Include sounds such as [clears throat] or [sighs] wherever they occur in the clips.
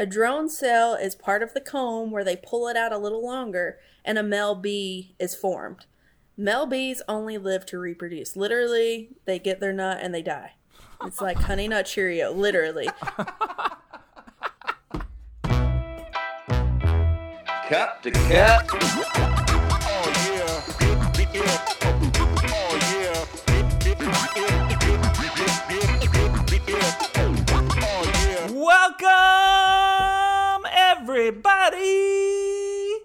A drone cell is part of the comb where they pull it out a little longer, and a male bee is formed. Male bees only live to reproduce. Literally, they get their nut and they die. It's like Honey Nut Cheerio, literally. Cup to cup. Everybody,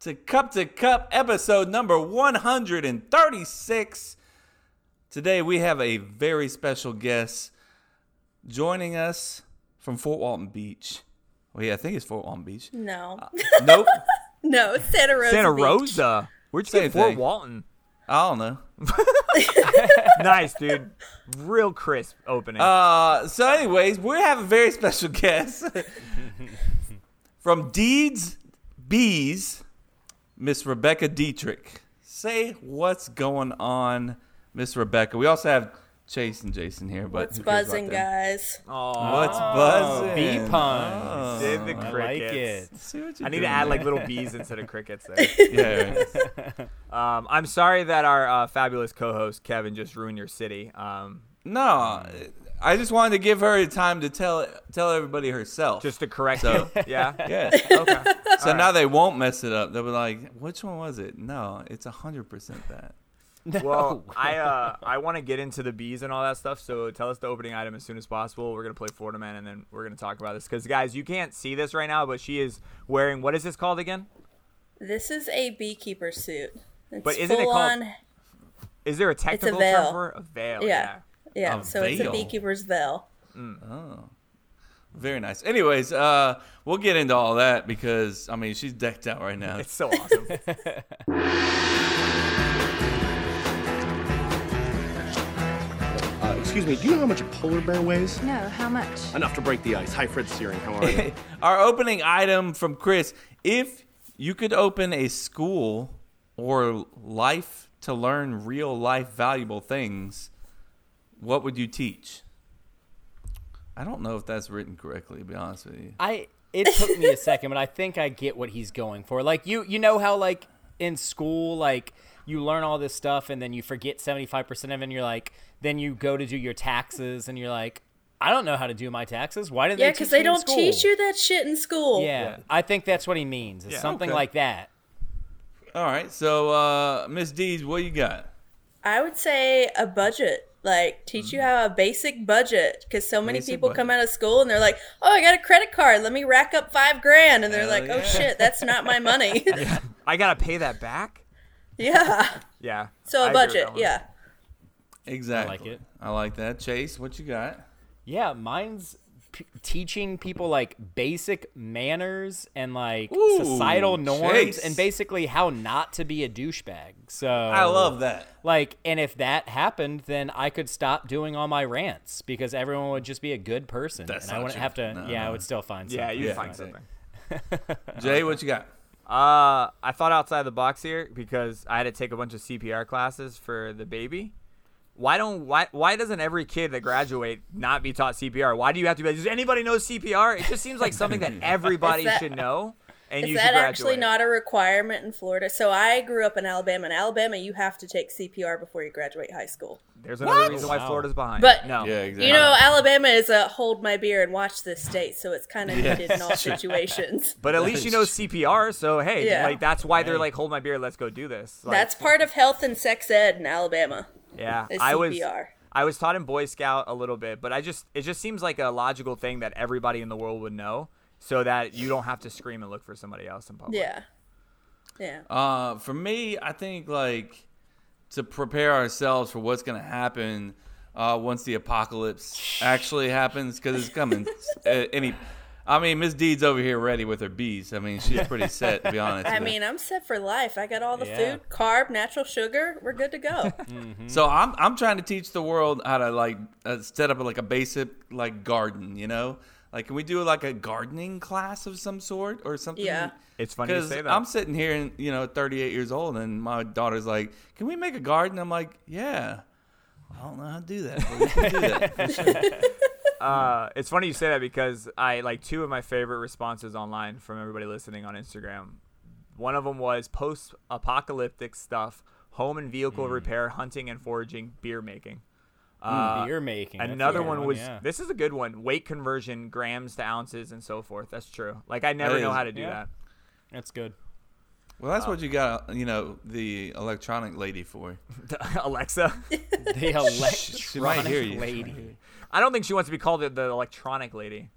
to Cup to Cup episode number 136. Today, we have a very special guest joining us from Fort Walton Beach. Well, yeah, I think it's Fort Walton Beach. No. Nope. [laughs] no, it's Santa Rosa. Santa Beach. Rosa. Where'd you Same get Fort thing. Walton? I don't know. [laughs] nice, dude. Real crisp opening. Uh, so, anyways, we have a very special guest [laughs] from Deeds Bees, Miss Rebecca Dietrich. Say what's going on, Miss Rebecca. We also have Chase and Jason here, but What's who cares about buzzing, guys? Aw. What's buzzing? bee puns. Oh. Did the I crickets. like it. See what I need to doing add like little bees instead of crickets there. [laughs] Yeah. [laughs] Um, I'm sorry that our uh, fabulous co-host Kevin just ruined your city. Um, No, I just wanted to give her time to tell tell everybody herself. just to correct So- you. [laughs] Yeah. yeah. Okay. So now they won't mess it up. They'll be like, "Which one was it?" No, it's hundred percent that. Well, I uh, I want to get into the bees and all that stuff. So tell us the opening item as soon as possible. We're gonna play Florida Man, and then we're gonna talk about this because guys, you can't see this right now, but she is wearing what is this called again? This is a beekeeper suit. It's But isn't it called- on. Is there a technical veil. term for it? a veil? Yeah. Yeah, A so it's a beekeeper's veil. Oh, very nice. Anyways, uh, we'll get into all that because I mean she's decked out right now. It's so awesome. [laughs] Uh, excuse me, do you know how much a polar bear weighs? No, how much? Enough to break the ice. Hi, Fred Searing. How are you? [laughs] Our opening item from Chris: If you could open a school or life to learn real life valuable things, what would you teach? I don't know if that's written correctly. To be honest with you. I it took me a second, but I think I get what he's going for. Like you you know how like in school like you learn all this stuff and then you forget 75% of it and you're like then you go to do your taxes and you're like I don't know how to do my taxes. Why did Yeah, they because they don't school? teach you that shit in school. Yeah, I think that's what he means. It's Yeah, something okay. like that. All right, so uh, Miss Deeds, what you got? I would say a budget. Like, teach you mm. how a basic budget. Because so many. Basic people budget. come out of school and they're like, oh, I got a credit card. Let me rack up five grand. And they're Hell like, oh shit, that's not my money. [laughs] I gotta pay that back. yeah. Yeah. So I a agree with budget. yeah exactly i like it. I like that. Chase, what you got? Yeah, mine's p- teaching people like basic manners and like Ooh, societal norms Chase. and basically how not to be a douchebag. So I love that. Like, and if that happened, then I could stop doing all my rants because everyone would just be a good person, That's and I wouldn't true. have to. No, yeah, no. I would still find. Something. Yeah, something. you Yeah. find something. [laughs] Jay, what you got? Uh, I thought outside the box here because I had to take a bunch of CPR classes for the baby. Why don't why why doesn't every kid that graduate not be taught CPR? Why do you have to be? like, Does anybody know CPR? It just seems like something that [laughs] everybody that- should know. And Is you that actually not a requirement in Florida? So I grew up in Alabama. In Alabama, you have to take CPR before you graduate high school. There's another reason why Wow. Florida's behind. But- no, Yeah, exactly. You know, Alabama is a hold my beer and watch this state, so it's kind of Yeah. needed in all [laughs] situations. [laughs] but at least you know CPR. So hey, Yeah. like that's why they're like, hold my beer, let's go do this. Like, That's part of health and sex ed in Alabama. yeah. Is I was I was taught in Boy Scout a little bit, but I just it just seems like a logical thing that everybody in the world would know, so that you don't have to scream and look for somebody else in public. Yeah. Yeah. Uh, for me, I think like to prepare ourselves for what's gonna happen uh, once the apocalypse actually happens, because it's coming. [laughs] uh, any, I mean, Miss Deeds over here ready with her bees. I mean, she's pretty set to be [laughs] honest. I mean, I'm set for life. I got all the Yeah. food, carb, natural sugar. We're good to go. [laughs] So I'm I'm trying to teach the world how to like uh, set up like a basic like garden, you know? Like can we do like a gardening class of some sort or something? Yeah. It's funny to say that. I'm sitting here and you know 38 years old and my daughter's like, "Can we make a garden?" I'm like, "Yeah." I don't know how to do that, but we can do that. [laughs] sure. [laughs] Uh, it's funny you say that because I like two of my favorite responses online from everybody listening on Instagram. One of them was post-apocalyptic stuff, home and vehicle Hmm. repair, hunting and foraging, beer making. Uh, Beer making. that's a Another good one was yeah. this is a good one. Weight conversion, grams to ounces, and so forth. That's true. Like I never know how to do yeah. That's good. Well, that's what you got, you know, the electronic lady for. [laughs] that. Alexa. [laughs] The [laughs] electronic hear lady. I don't think she wants to be called the, the electronic lady.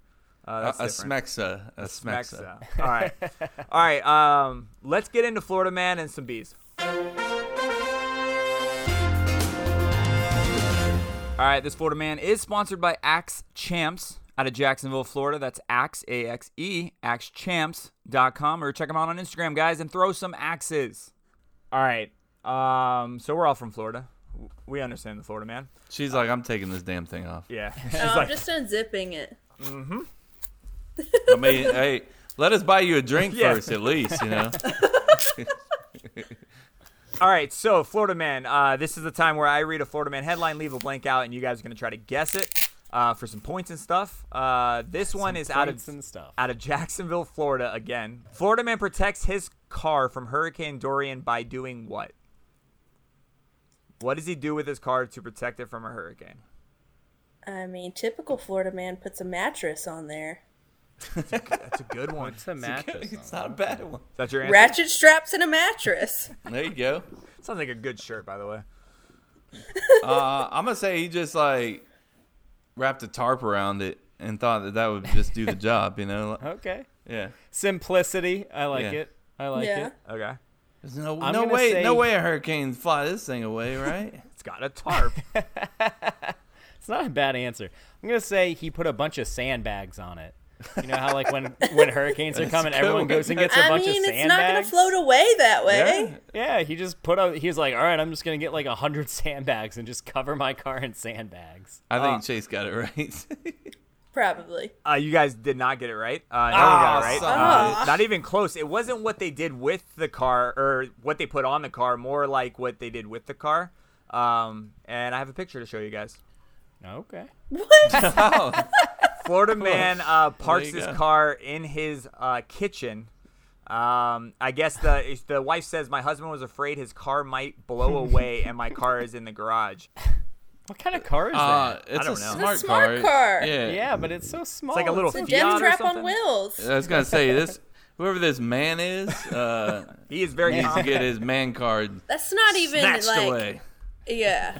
Uh, A, that's a smexa. A smexa. Smexa. All right, all right. Um, let's get into Florida man and some bees. All right, this Florida man is sponsored by Axe Champs out of Jacksonville, Florida. That's Axe, A X E, AxeChamps.com, or check them out on Instagram, guys, and throw some axes. All right, um, so we're all from Florida. We understand the Florida man. She's like, I'm taking this damn thing off. Yeah. [laughs] She's No, I'm like, just unzipping it. Mm hmm. I mean, hey, let us buy you a drink [laughs] Yeah. first, at least, you know. [laughs] All right, so Florida Man. Uh, this is the time where I read a Florida Man headline, leave a blank out, and you guys are gonna try to guess it uh, for some points and stuff. Uh, this one is out of and stuff. out of Jacksonville, Florida. Again, Florida Man protects his car from Hurricane Dorian by doing what? What does he do with his car to protect it from a hurricane? I mean, typical Florida man puts a mattress on there. That's a good one. It's a mattress. it's not a bad one. Is that your answer? Ratchet straps and a mattress. There you go. [laughs] Sounds like a good shirt, by the way. Uh, I'm gonna say he just like wrapped a tarp around it and thought that that would just do the [laughs] job, you know? Okay. Yeah. Simplicity. I like Yeah. it. I like Yeah. it. Okay, There's no I'm no way say- no way a hurricane fly this thing away, [laughs] right? it's got a tarp. It's not a bad answer. I'm gonna say he put a bunch of sandbags on it. You know how like when when hurricanes [laughs] are coming, good. everyone goes and gets a I bunch mean, of sandbags. it's not going sandbags. to float away that way. yeah. Yeah, he just put a. He was like, "All right, I'm just gonna get like a hundred [laughs] sandbags and just cover my car in sandbags." I think Uh, Chase got it right. [laughs] Probably. Uh, you guys did not get it right. Uh, no one got it right. son of a Uh, bitch. not even close. It wasn't what they did with the car or what they put on the car. More like what they did with the car. Um, and I have a picture to show you guys. Okay. What? oh, Florida man uh, parks his go. car in his uh, kitchen. Um, I guess the the wife says my husband was afraid his car might blow [laughs] away, and my car is in the garage. What kind of car is uh, that? it's don't a know. smart, It's a smart car. Yeah. Yeah, but it's so small. It's like a little It's a Fiat gem or trap on wheels. I was gonna say this. [laughs] Whoever this man is, uh, [laughs] He is very needs to get his man card That's not even snatched like. away. Yeah.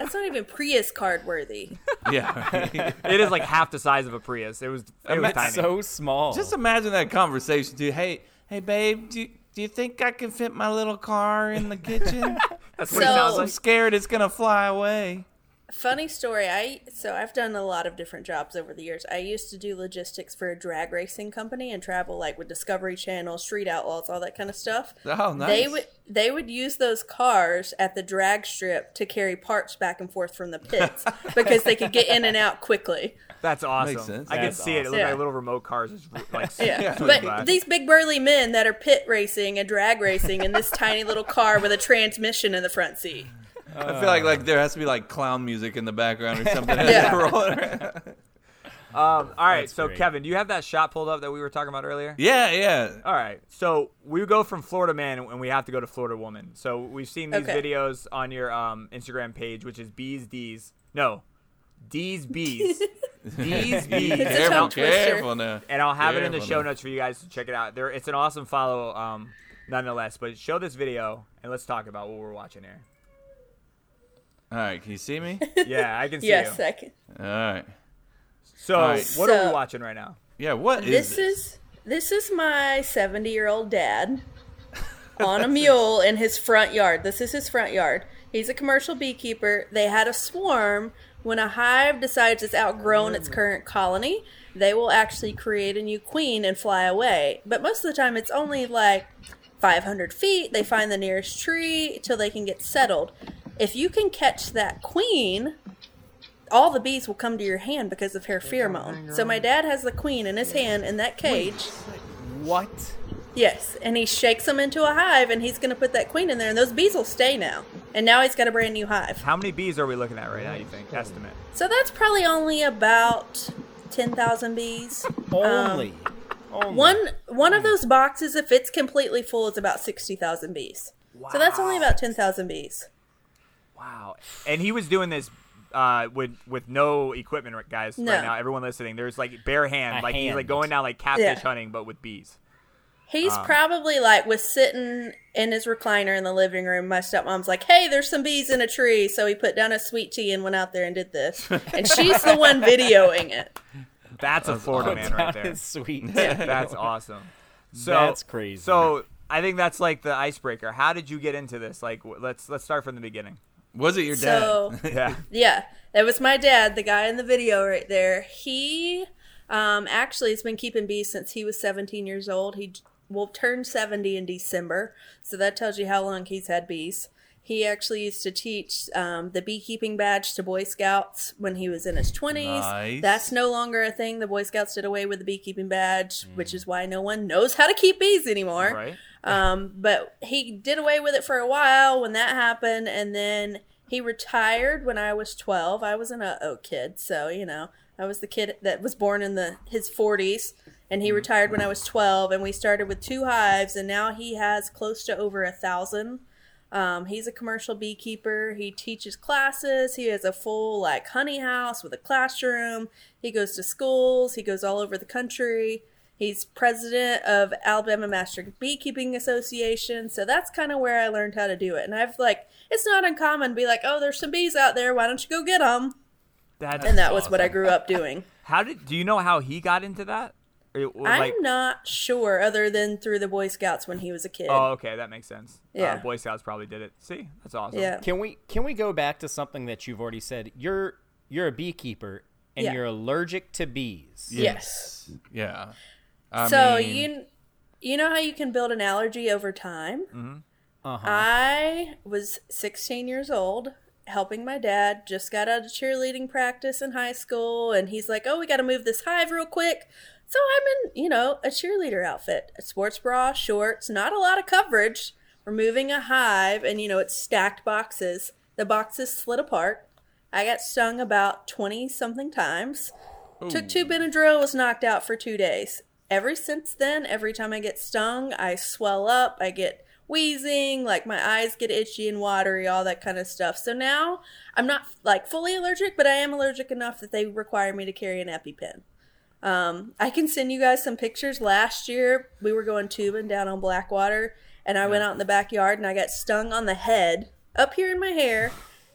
That's not even Prius card worthy. [laughs] Yeah. It is like half the size of a Prius. It was it was tiny. so small. Just imagine that conversation, dude. Hey, hey, babe, do you, do you think I can fit my little car in the kitchen? That's [laughs] what it So- sounds I'm scared it's gonna fly away. Funny story. I so I've done a lot of different jobs over the years. I used to do logistics for a drag racing company and travel like with Discovery Channel, Street Outlaws, all that kind of stuff. Oh, nice. They would they would use those cars at the drag strip to carry parts back and forth from the pits [laughs] because they could get in and out quickly. That's awesome. Makes sense. I can That's see it. It looks awesome. like Yeah. little remote cars. Just like Yeah, zooming but by. these big burly men that are pit racing and drag racing in this tiny little car with a transmission in the front seat. I feel like like there has to be like clown music in the background or something. [laughs] Yeah. [laughs] they're rolling around. Um, all right, That's so great. Kevin, do you have that shot pulled up that we were talking about earlier? yeah, yeah. All right, so we go from Florida man and we have to go to Florida woman. So we've seen these Okay. videos on your um, Instagram page, which is B's D's. No, D's B's. [laughs] D's B's. It's a Careful, careful now. and I'll have it in the show now. notes for you guys to check it out. There, it's an awesome follow, um, nonetheless. But show this video and let's talk about what we're watching here. All right, can you see me? [laughs] Yeah, I can see Yes, you. I can. All right. So, All right. what are we watching right now? Yeah, what is This is this is my 70 year old dad [laughs] on a mule in his front yard. This is his front yard. He's a commercial beekeeper. They had a swarm. When a hive decides it's outgrown its current colony, they will actually create a new queen and fly away. But most of the time, it's only like 500 feet. They find the nearest tree till they can get settled. If you can catch that queen, all the bees will come to your hand because of her pheromone. So my dad has the queen in his hand in that cage. what? Yes, and he shakes them into a hive, and he's going to put that queen in there, and those bees will stay now. And now he's got a brand new hive. How many bees are we looking at right now? You think estimate? So that's probably only about 10,000 bees. Only. Um, only. One one of hmm. those boxes, if it's completely full, is about 60,000 bees. Wow. So that's only about 10,000 bees. Wow. And he was doing this uh, with with no equipment, guys. No. Right now, everyone listening, there's like bare hand, A like he's like going down like catfish Yeah. hunting, but with bees. He's probably like was sitting in his recliner in the living room. My stepmom's like, "Hey, there's some bees in a tree," so he put down a sweet tea and went out there and did this. And she's the one videoing it. That's a Florida man right there. there. is sweet. That's awesome. So That's crazy. So I think that's like the icebreaker. How did you get into this? Like, let's let's start from the beginning. Was it your dad? So [laughs] Yeah. yeah, that was my dad, the guy in the video right there. He um, actually has been keeping bees since he was 17 years old. He will turn 70 in December, so that tells you how long he's had bees. He actually used to teach um, the beekeeping badge to Boy Scouts when he was in his 20s. Nice. That's no longer a thing. The Boy Scouts did away with the beekeeping badge, which is why no one knows how to keep bees anymore. Right. Um, but he did away with it for a while when that happened, and then he retired when I was twelve. I was an uh oh kid, so you know I was the kid that was born in the his forties, and he retired when I was twelve. And we started with two hives, and now he has close to over a thousand. Um, he's a commercial beekeeper. He teaches classes. He has a full like honey house with a classroom. He goes to schools. He goes all over the country. He's president of Alabama Master Beekeeping Association. So that's kind of where I learned how to do it. And I've like, it's not uncommon to be like, oh, there's some bees out there. Why don't you go get them? That's And that was what I grew up doing. How did? Do you know how he got into that? It was I'm not sure, other than through the Boy Scouts when he was a kid. oh, okay, that makes sense. Yeah. Uh, Boy Scouts probably did it. See, that's awesome. yeah. Can we can we go back to something that you've already said? You're you're a beekeeper and Yeah. you're allergic to bees. Yes. Yeah. I so mean, you you know how you can build an allergy over time? Uh-huh. I was 16 years old, helping my dad. Just got out of cheerleading practice in high school, and he's like, "Oh, we got to move this hive real quick." So I'm in, you know, a cheerleader outfit, a sports bra, shorts, not a lot of coverage. We're moving a hive, and you know, it's stacked boxes. The boxes slid apart. I got stung about 20 something times. Took two Benadryl, was knocked out for two days. Ever since then, every time I get stung, I swell up, I get wheezing, like my eyes get itchy and watery, all that kind of stuff. So now I'm not like fully allergic, but I am allergic enough that they require me to carry an EpiPen. Um, I can send you guys some pictures. Last year, we were going tubing down on Blackwater, and I went out in the backyard and I got stung on the head, up here in my hair.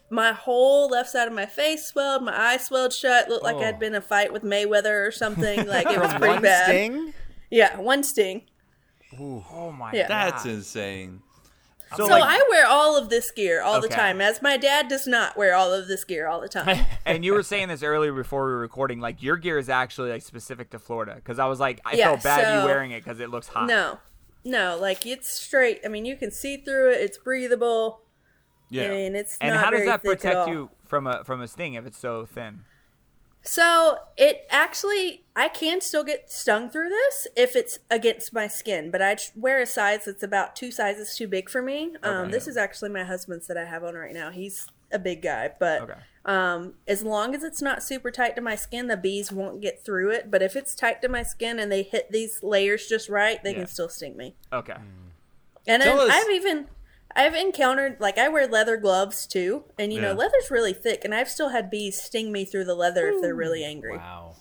My whole left side of my face swelled, my eye swelled shut, looked like Oh. I'd been in a fight with Mayweather or something. [laughs] Like it was pretty one bad. sting? Yeah, one sting. Oh my Yeah. that's god. insane. So, So like, I wear all of this gear all the time, as my dad does not wear all of this gear all the time. [laughs] and you were saying this earlier before we were recording. Like your gear is actually like specific to Florida because I was like, I Yeah, felt bad you wearing it because it looks hot. no, no, like it's straight. I mean, you can see through it. It's breathable. Yeah. and it's And how does that protect you from a from a sting if it's so thin? So it actually, I can still get stung through this if it's against my skin, but I wear a size that's about two sizes too big for me. Um, this is actually my husband's that I have on right now. He's a big guy, but Okay. um, as long as it's not super tight to my skin, the bees won't get through it. But if it's tight to my skin and they hit these layers just right, they Yeah. can still sting me. Okay. And then us- I've even I've encountered like I wear leather gloves too, and you know leather's really thick, and I've still had bees sting me through the leather if they're really angry. Wow.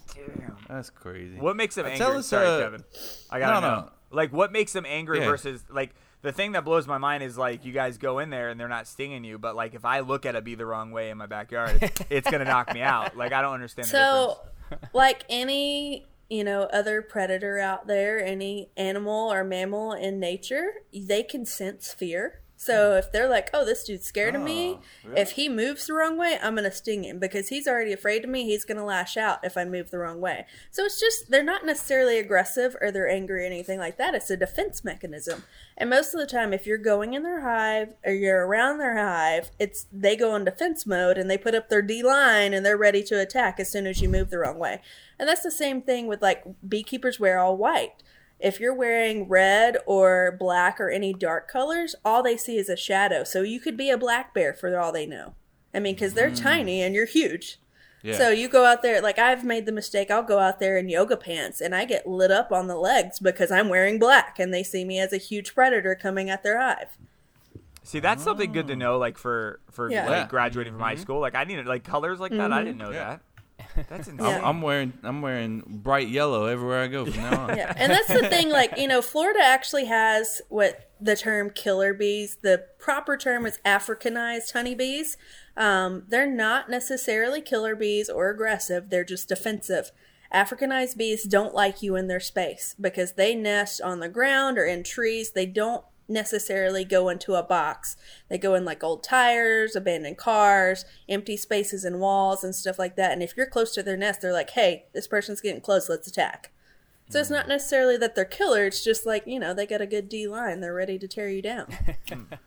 That's crazy. What makes them Uh, angry? tell us, Sorry, uh, Kevin. I gotta no, know. no. Like, what makes them angry Yeah. versus like the thing that blows my mind is like you guys go in there and they're not stinging you, but like if I look at a bee the wrong way in my backyard, it's, [laughs] it's gonna knock me out. Like I don't understand. the So, difference. [laughs] like any you know other predator out there, any animal or mammal in nature, they can sense fear. So if they're like, "Oh, this dude's scared of me," oh, if he moves the wrong way, I'm gonna sting him because he's already afraid of me. He's gonna lash out if I move the wrong way. So it's just they're not necessarily aggressive or they're angry or anything like that. It's a defense mechanism. And most of the time, if you're going in their hive or you're around their hive, it's they go in defense mode and they put up their D line and they're ready to attack as soon as you move the wrong way. And that's the same thing with like beekeepers wear all white. If you're wearing red or black or any dark colors, all they see is a shadow. So you could be a black bear for all they know. I mean, because they're mm. tiny and you're huge. Yeah. So you go out there, like I've made the mistake, I'll go out there in yoga pants and I get lit up on the legs because I'm wearing black and they see me as a huge predator coming at their hive. See, that's something good to oh. know, like for for Yeah. like graduating from high mm-hmm. school. Like I needed like colors like that. I mm-hmm. didn't know Yeah. that. That's insane. I'm, I'm wearing I'm wearing bright yellow everywhere I go from now on. Yeah, and that's the thing. Like you know, Florida actually has what the term killer bees. The proper term is Africanized honeybees. Um, they're not necessarily killer bees or aggressive. They're just defensive. Africanized bees don't like you in their space because they nest on the ground or in trees. They don't necessarily go into a box. They go in like old tires, abandoned cars, empty spaces and walls and stuff like that. And if you're close to their nest, they're like, "Hey, this person's getting close. Let's attack." So it's not necessarily that they're killer. It's just like you know they got a good D line. They're ready to tear you down. [laughs]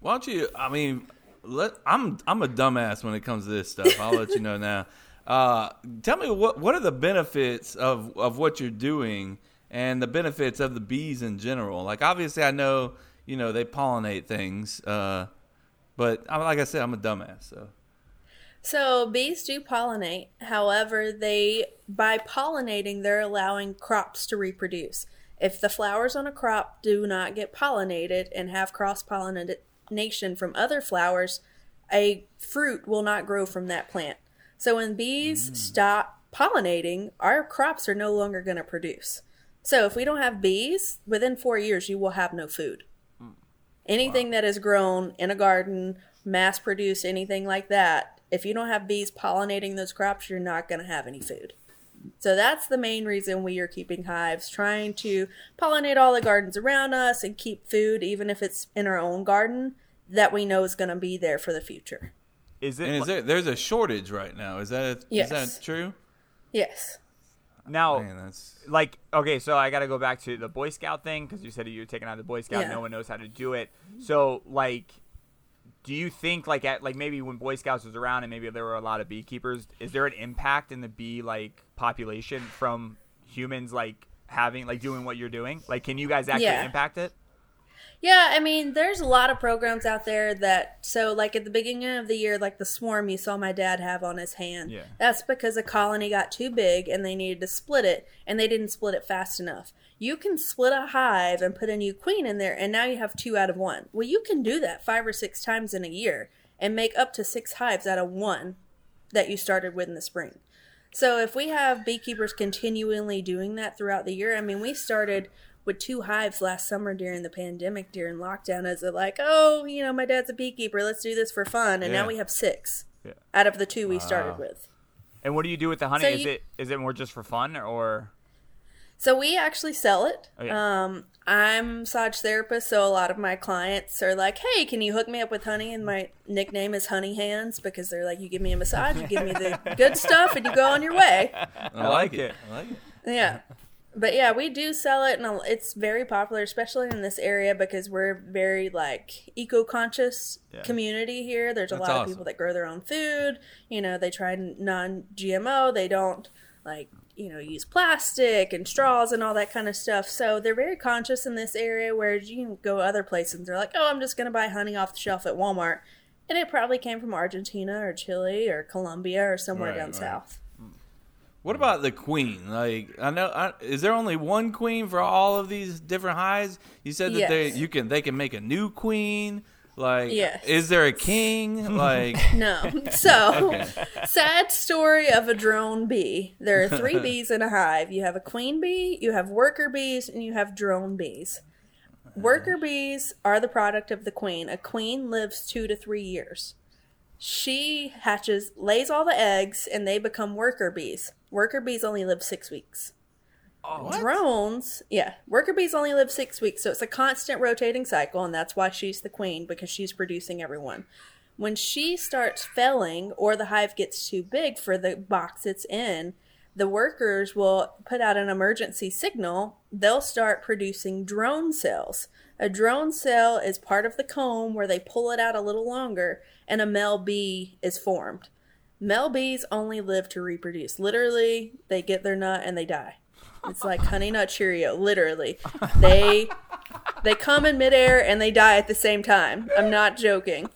Why don't you? I mean, let I'm I'm a dumbass when it comes to this stuff. I'll let you know [laughs] now. Uh, tell me what what are the benefits of of what you're doing and the benefits of the bees in general? Like obviously, I know you know they pollinate things, uh, but I- like I said, I'm a dumbass. So So bees do pollinate. However, they by pollinating, they're allowing crops to reproduce. If the flowers on a crop do not get pollinated and have cross pollination from other flowers, a fruit will not grow from that plant. So when bees stop pollinating, our crops are no longer going to produce. So if we don't have bees, within four years, you will have no food. Hmm. Anything that is grown in a garden, mass produced, anything like that, if you don't have bees pollinating those crops, you're not going to have any food. So that's the main reason we are keeping hives, trying to pollinate all the gardens around us and keep food, even if it's in our own garden, that we know is going to be there for the future. Is it and is there there's a shortage right now? Is that is Yes. is that true? Yes. Now? Man, that's like okay so i gotta go back to the boy scout thing because you said you were taking out the boy scout Yeah. no one knows how to do it so like do you think like at like maybe when boy scouts was around and maybe there were a lot of beekeepers is there an impact in the bee like population from humans like having like doing what you're doing like can you guys actually Yeah. impact it Yeah, I mean, there's a lot of programs out there that, so like at the beginning of the year, like the swarm you saw my dad have on his hand. Yeah. That's because a colony got too big and they needed to split it, and they didn't split it fast enough. You can split a hive and put a new queen in there, and now you have two out of one. Well, you can do that five or six times in a year and make up to six hives out of one that you started with in the spring. So if we have beekeepers continually doing that throughout the year, I mean, we started with two hives last summer during the pandemic, during lockdown, as a like, oh, you know, my dad's a beekeeper, let's do this for fun, and Yeah. now we have six Yeah. out of the two we started with. and what do you do with the honey So is you- it is it more just for fun or So we actually sell it. Oh, yeah. Um, I'm massage therapist, so a lot of my clients are like, "Hey, can you hook me up with honey?" And my nickname is Honey Hands because they're like, "You give me a massage, you give me the [laughs] good stuff, and you go on your way." I, like it. I like it. Yeah. [laughs] But yeah, we do sell it, and it's very popular, especially in this area because we're very like eco-conscious Yeah. community here. There's a That's lot awesome. of people that grow their own food. You know, they try non-GMO. They don't like you know use plastic and straws and all that kind of stuff. So they're very conscious in this area. Where you can go other places, and they're like, "Oh, I'm just gonna buy honey off the shelf at Walmart," and it probably came from Argentina or Chile or Colombia or somewhere Right, down right. south. What about the queen? Like, I know, I, is there only one queen for all of these different hives? You said that they you can they can make a new queen. Like, Yes. is there a king? Like, [laughs] No. So, [laughs] Okay. sad story of a drone bee. There are three [laughs] bees in a hive. You have a queen bee, you have worker bees, and you have drone bees. Worker bees are the product of the queen. A queen lives two to three years. She hatches, lays all the eggs, and they become worker bees. Worker bees only live six weeks. Oh, Drones, yeah, worker bees only live six weeks, so it's a constant rotating cycle, and that's why she's the queen because she's producing everyone. When she starts felling or the hive gets too big for the box it's in, the workers will put out an emergency signal. They'll start producing drone cells. A drone cell is part of the comb where they pull it out a little longer, and a male bee is formed. Male bees only live to reproduce. Literally, they get their nut and they die. It's like Honey Nut Cheerio, literally. They they come in midair and they die at the same time. I'm not joking.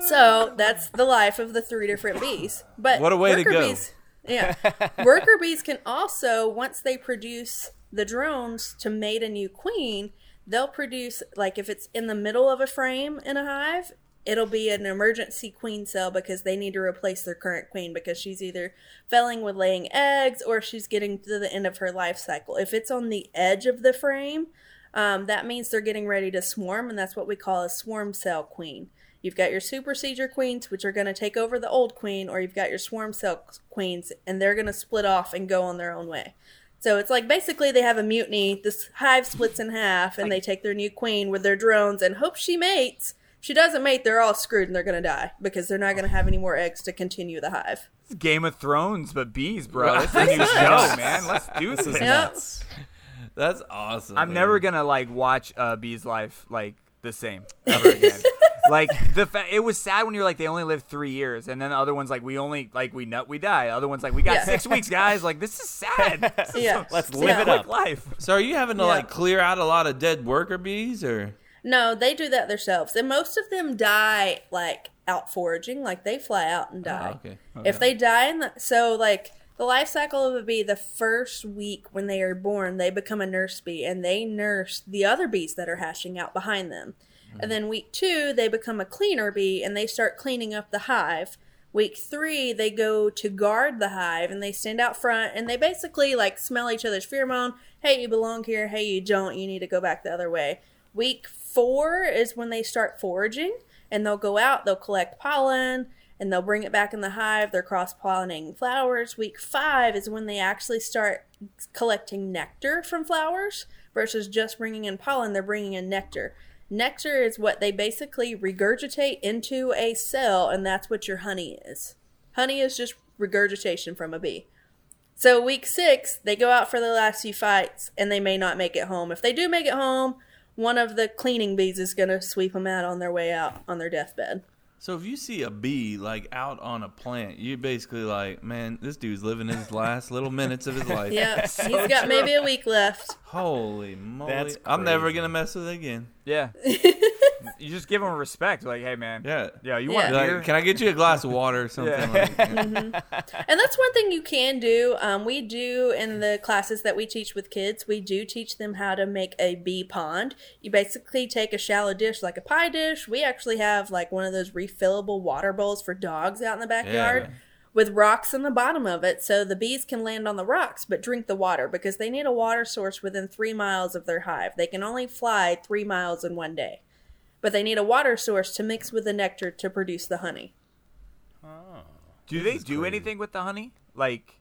So that's the life of the three different bees. But What a way to go. Bees, yeah, [laughs] worker bees can also once they produce the drones to mate a new queen, they'll produce like if it's in the middle of a frame in a hive, it'll be an emergency queen cell because they need to replace their current queen because she's either failing with laying eggs or she's getting to the end of her life cycle. If it's on the edge of the frame, um, that means they're getting ready to swarm, and that's what we call a swarm cell queen. You've got your supersedure queens, which are going to take over the old queen, or you've got your swarm cell queens, and they're going to split off and go on their own way. So it's like basically they have a mutiny. This hive splits in half, and they take their new queen with their drones and hope she mates. If she doesn't mate, they're all screwed and they're going to die because they're not going to have any more eggs to continue the hive. It's Game of Thrones, but bees, bro. Right. It's a new show, man. Let's do This is this. Yeah. nuts. That's awesome. I'm man. never gonna like watch uh, Bee's life like the same [laughs] ever again. Like the fa- it was sad when you're like they only lived three years, and then the other ones like we only like we nut we die. The Other ones like we got Yeah. six weeks, guys. Like this is sad. This [laughs] is Yeah. [laughs] a Let's Yeah. live it up. life. So are you having to Yeah. like clear out a lot of dead worker bees or? No, they do that themselves. And most of them die like out foraging, like they fly out and oh, die. Oh, okay. If they die in the so like the life cycle of a bee, the first week when they are born, they become a nurse bee and they nurse the other bees that are hatching out behind them. And then week two, they become a cleaner bee and they start cleaning up the hive. Week three, they go to guard the hive and they stand out front and they basically like smell each other's pheromone. Hey, you belong here. Hey, you don't. You need to go back the other way. Week four is when they start foraging and they'll go out, they'll collect pollen and they'll bring it back in the hive. They're cross pollinating flowers. Week five is when they actually start collecting nectar from flowers versus just bringing in pollen, they're bringing in nectar. Nectar is what they basically regurgitate into a cell, and that's what your honey is. Honey is just regurgitation from a bee. So, week six, they go out for the last few fights and they may not make it home. If they do make it home, one of the cleaning bees is going to sweep them out on their way out on their deathbed. So if you see a bee like out on a plant, you're basically like, man, this dude's living his last little minutes of his [laughs] life. Yeah, he's got maybe a week left. Holy moly! That's I'm never gonna mess with it again. Yeah. [laughs] you just give them respect. Like, hey, man. Yeah. Yeah. You Yeah. want Like, can I get you a glass of water or something? [laughs] Yeah. Like, And that's one thing you can do. Um, we do in the classes that we teach with kids, we do teach them how to make a bee pond. You basically take a shallow dish like a pie dish. We actually have like one of those refillable water bowls for dogs out in the backyard. Yeah. With rocks in the bottom of it, so the bees can land on the rocks but drink the water because they need a water source within three miles of their hive. They can only fly three miles in one day, but they need a water source to mix with the nectar to produce the honey. do they do anything with the honey? Like,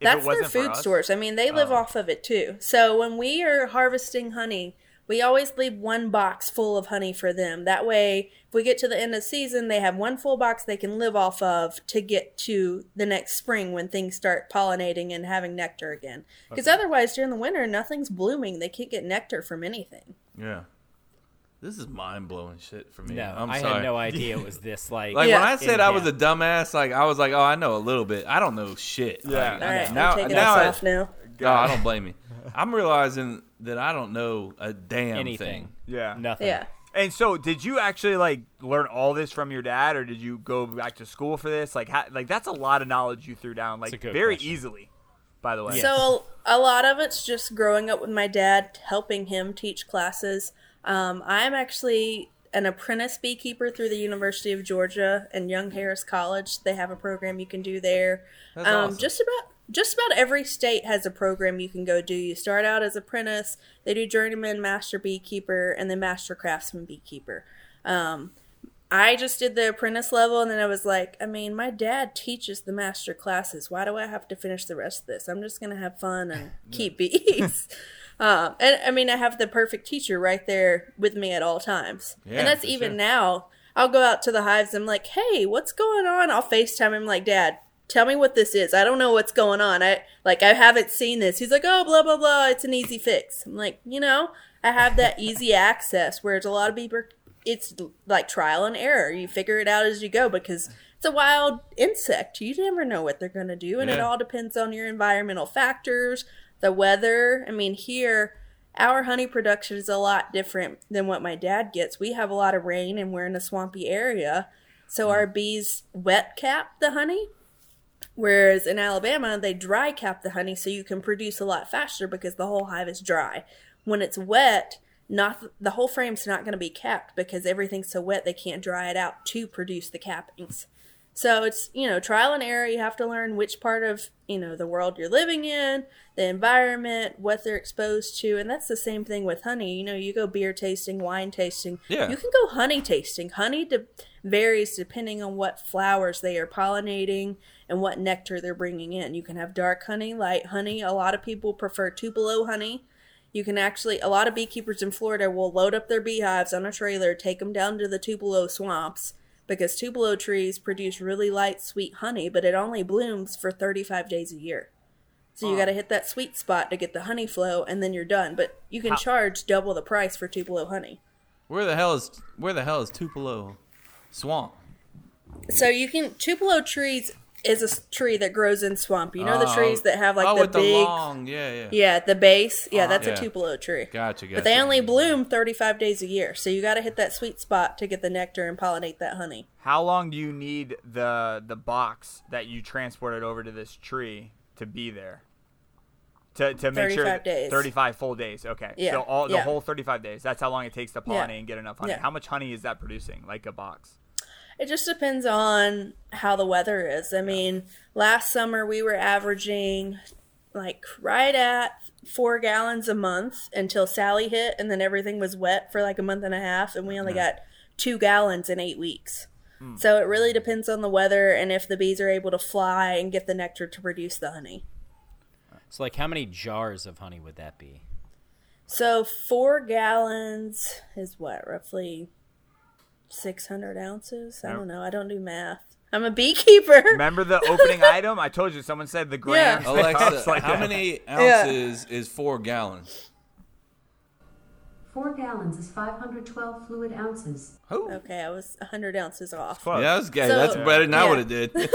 if That's it their wasn't for food source. I mean, they oh. live Oh. off of it too. So when we are harvesting honey, we always leave one box full of honey for them. That way, if we get to the end of season, they have one full box they can live off of to get to the next spring when things start pollinating and having nectar again. Because otherwise, during the winter, nothing's blooming. They can't get nectar from anything. yeah. This is mind blowing shit for me. No, I'm I sorry. had no idea it [laughs] was this like. Like Yeah. when I said I was a dumbass, like I was like, oh, I know a little bit. I don't know shit. Yeah. Like, All right, now, I'm taking now us I, off now. [laughs] no, I don't blame you. I'm realizing that I don't know a damn anything. thing. Yeah. Nothing. Yeah. And so, did you actually like learn all this from your dad, or did you go back to school for this? Like, how, like that's a lot of knowledge you threw down, like very question. easily. By the way, Yes. So a lot of it's just growing up with my dad, helping him teach classes. Um, I'm actually an apprentice beekeeper through the University of Georgia and Young Harris College. They have a program you can do there. That's um, awesome. Just about just about every state has a program you can go do. You start out as apprentice, they do journeyman, master beekeeper, and then master craftsman beekeeper. Um, I just did the apprentice level, and then I was like, I mean, my dad teaches the master classes. Why do I have to finish the rest of this? I'm just gonna have fun and [laughs] keep bees. [laughs] um, and I mean, I have the perfect teacher right there with me at all times, Yeah, and that's even sure. now. I'll go out to the hives. I'm like, hey, what's going on? I'll Facetime him like, Dad, tell me what this is. I don't know what's going on. I like I haven't seen this. He's like, oh, blah blah blah. It's an easy fix. I'm like, you know, I have that easy [laughs] access. where it's a lot of people, it's like trial and error. You figure it out as you go because it's a wild insect. You never know what they're going to do, and it all depends on your environmental factors, the weather. I mean, here our honey production is a lot different than what my dad gets. We have a lot of rain, and we're in a swampy area, so mm. our bees wet cap the honey. Whereas in Alabama, they dry cap the honey so you can produce a lot faster because the whole hive is dry. When it's wet, not the whole frame's not going to be capped because everything's so wet they can't dry it out to produce the cappings. So it's, you know, trial and error. You have to learn which part of, you know, the world you're living in, the environment, what they're exposed to. And that's the same thing with honey. You know, you go beer tasting, wine tasting. Yeah. You can go honey tasting. Honey de- varies depending on what flowers they are pollinating and what nectar they're bringing in. You can have dark honey, light honey. A lot of people prefer Tupelo honey. You can actually, a lot of beekeepers in Florida will load up their beehives on a trailer, take them down to the Tupelo swamps because Tupelo trees produce really light, sweet honey, but it only blooms for 35 days a year. So you got to hit that sweet spot to get the honey flow, and then you're done. But you can How- charge double the price for Tupelo honey. Where the hell is where the hell is Tupelo Swamp? So you can Tupelo trees is a tree that grows in swamp. You know the Oh, trees that have like oh, the big, the long, yeah, yeah. yeah, at the base. Yeah, uh-huh. that's Yeah. a Tupelo tree. Gotcha, gotcha. But they only bloom 35 days a year, so you got to hit that sweet spot to get the nectar and pollinate that honey. How long do you need the the box that you transported over to this tree to be there? To, to make sure 35 days. 35 full days. Okay. Yeah, So all the yeah. whole 35 days. That's how long it takes to pollinate and get enough honey. How much honey is that producing? Like a box. It just depends on how the weather is. I mean, last summer we were averaging like right at four gallons a month until Sally hit, and then everything was wet for like a month and a half, and we only got two gallons in eight weeks. Hmm. So it really depends on the weather and if the bees are able to fly and get the nectar to produce the honey. So, like, how many jars of honey would that be? So four gallons is what, roughly six hundred ounces? I don't know. I don't do math. I'm a beekeeper. [laughs] Remember the opening item? I told you. Someone said the grams. I was Alexa, [laughs] like, how many ounces is four gallons? Four gallons is 512 fluid ounces. Oh, Okay, I was hundred ounces off. Close. yeah, that's, okay. So- that's better than I Yeah. would have did. [laughs]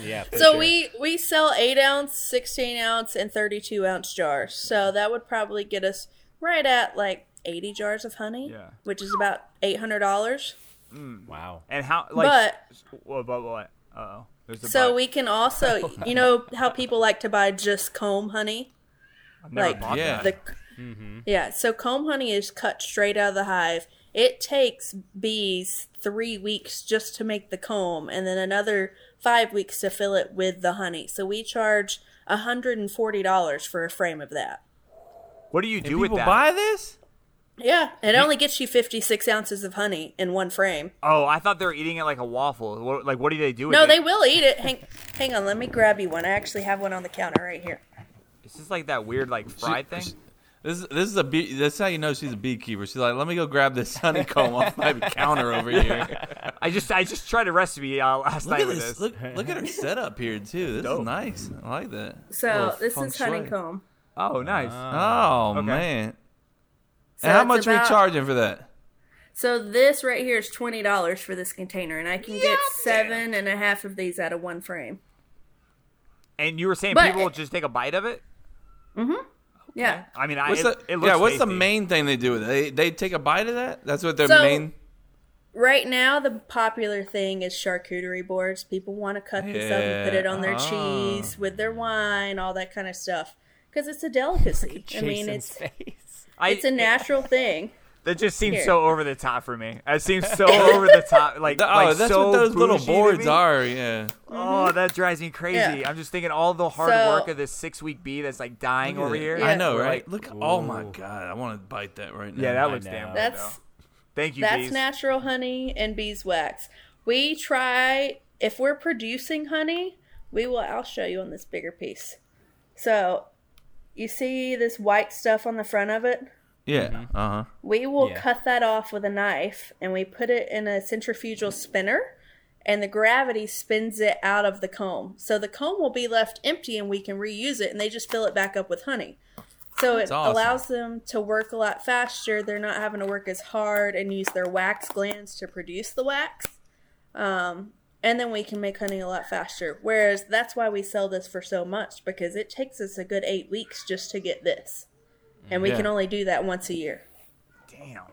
Yeah. So sure. we we sell eight ounce, sixteen ounce, and thirty two ounce jars. So that would probably get us right at like eighty jars of honey, Yeah. which is about eight hundred dollars. Wow. And how like But- what but what? Uh-oh. So but. we can also, [laughs] you know, how people like to buy just comb honey, I've never like bought Yeah. that. the mm-hmm. yeah. So comb honey is cut straight out of the hive. It takes bees three weeks just to make the comb, and then another five weeks to fill it with the honey. So we charge hundred and forty dollars for a frame of that. What do you do Do with people that? buy this? Yeah, it only gets you 56 ounces of honey in one frame. Oh, I thought they were eating it like a waffle. What, like, what do they do with No, it? they will eat it. Hang, hang on, let me grab you one. I actually have one on the counter right here. Is this like that weird like fried thing? This is this is a bee. That's how you know she's a beekeeper. She's like, let me go grab this honeycomb off my [laughs] counter over here. I just I just tried a recipe uh, last Look night at with this. this. Look, look at her setup here too. This Dope. is nice. I like that. So this feng is shui. honeycomb. Oh, nice. Oh Okay. man. So and how it's are we charging for that? So this right here is twenty dollars for this container, and I can get seven and a half of these out of one frame. and you were saying But- people just take a bite of it? Mm-hmm. Yeah. I mean, I What's it, the it looks yeah? What's the main thing they do with it? They they take a bite of that. That's what their So- main. Right now, the popular thing is charcuterie boards. People want to cut this up and put it on their Yeah. cheese with their wine, all that kind of stuff, because it's a delicacy. I mean, it's face. I, it's a natural thing. That just seems Here. so over the top for me. It seems so [laughs] over the top. Like, Oh, like that's so what those little boards are. Yeah. Oh, mm-hmm. that drives me crazy. Yeah. I'm just thinking all the hard So- work of this six week bee that's like dying over here. I know, right? like- Look. Oh my god, I want to bite that right now. yeah, that looks know. damn good. That's though. Thank you, That's bees. natural honey and beeswax. We try if we're producing honey, we will I'll show you on this bigger piece. So, you see this white stuff on the front of it? Yeah. Uh huh. We will Yeah. cut that off with a knife and we put it in a centrifugal spinner and the gravity spins it out of the comb. So the comb will be left empty and we can reuse it and they just fill it back up with honey. So it awesome. allows them to work a lot faster. They're not having to work as hard and use their wax glands to produce the wax. Um, and then we can make honey a lot faster. Whereas that's why we sell this for so much because it takes us a good eight weeks just to get this, and we Yeah. can only do that once a year. Damn.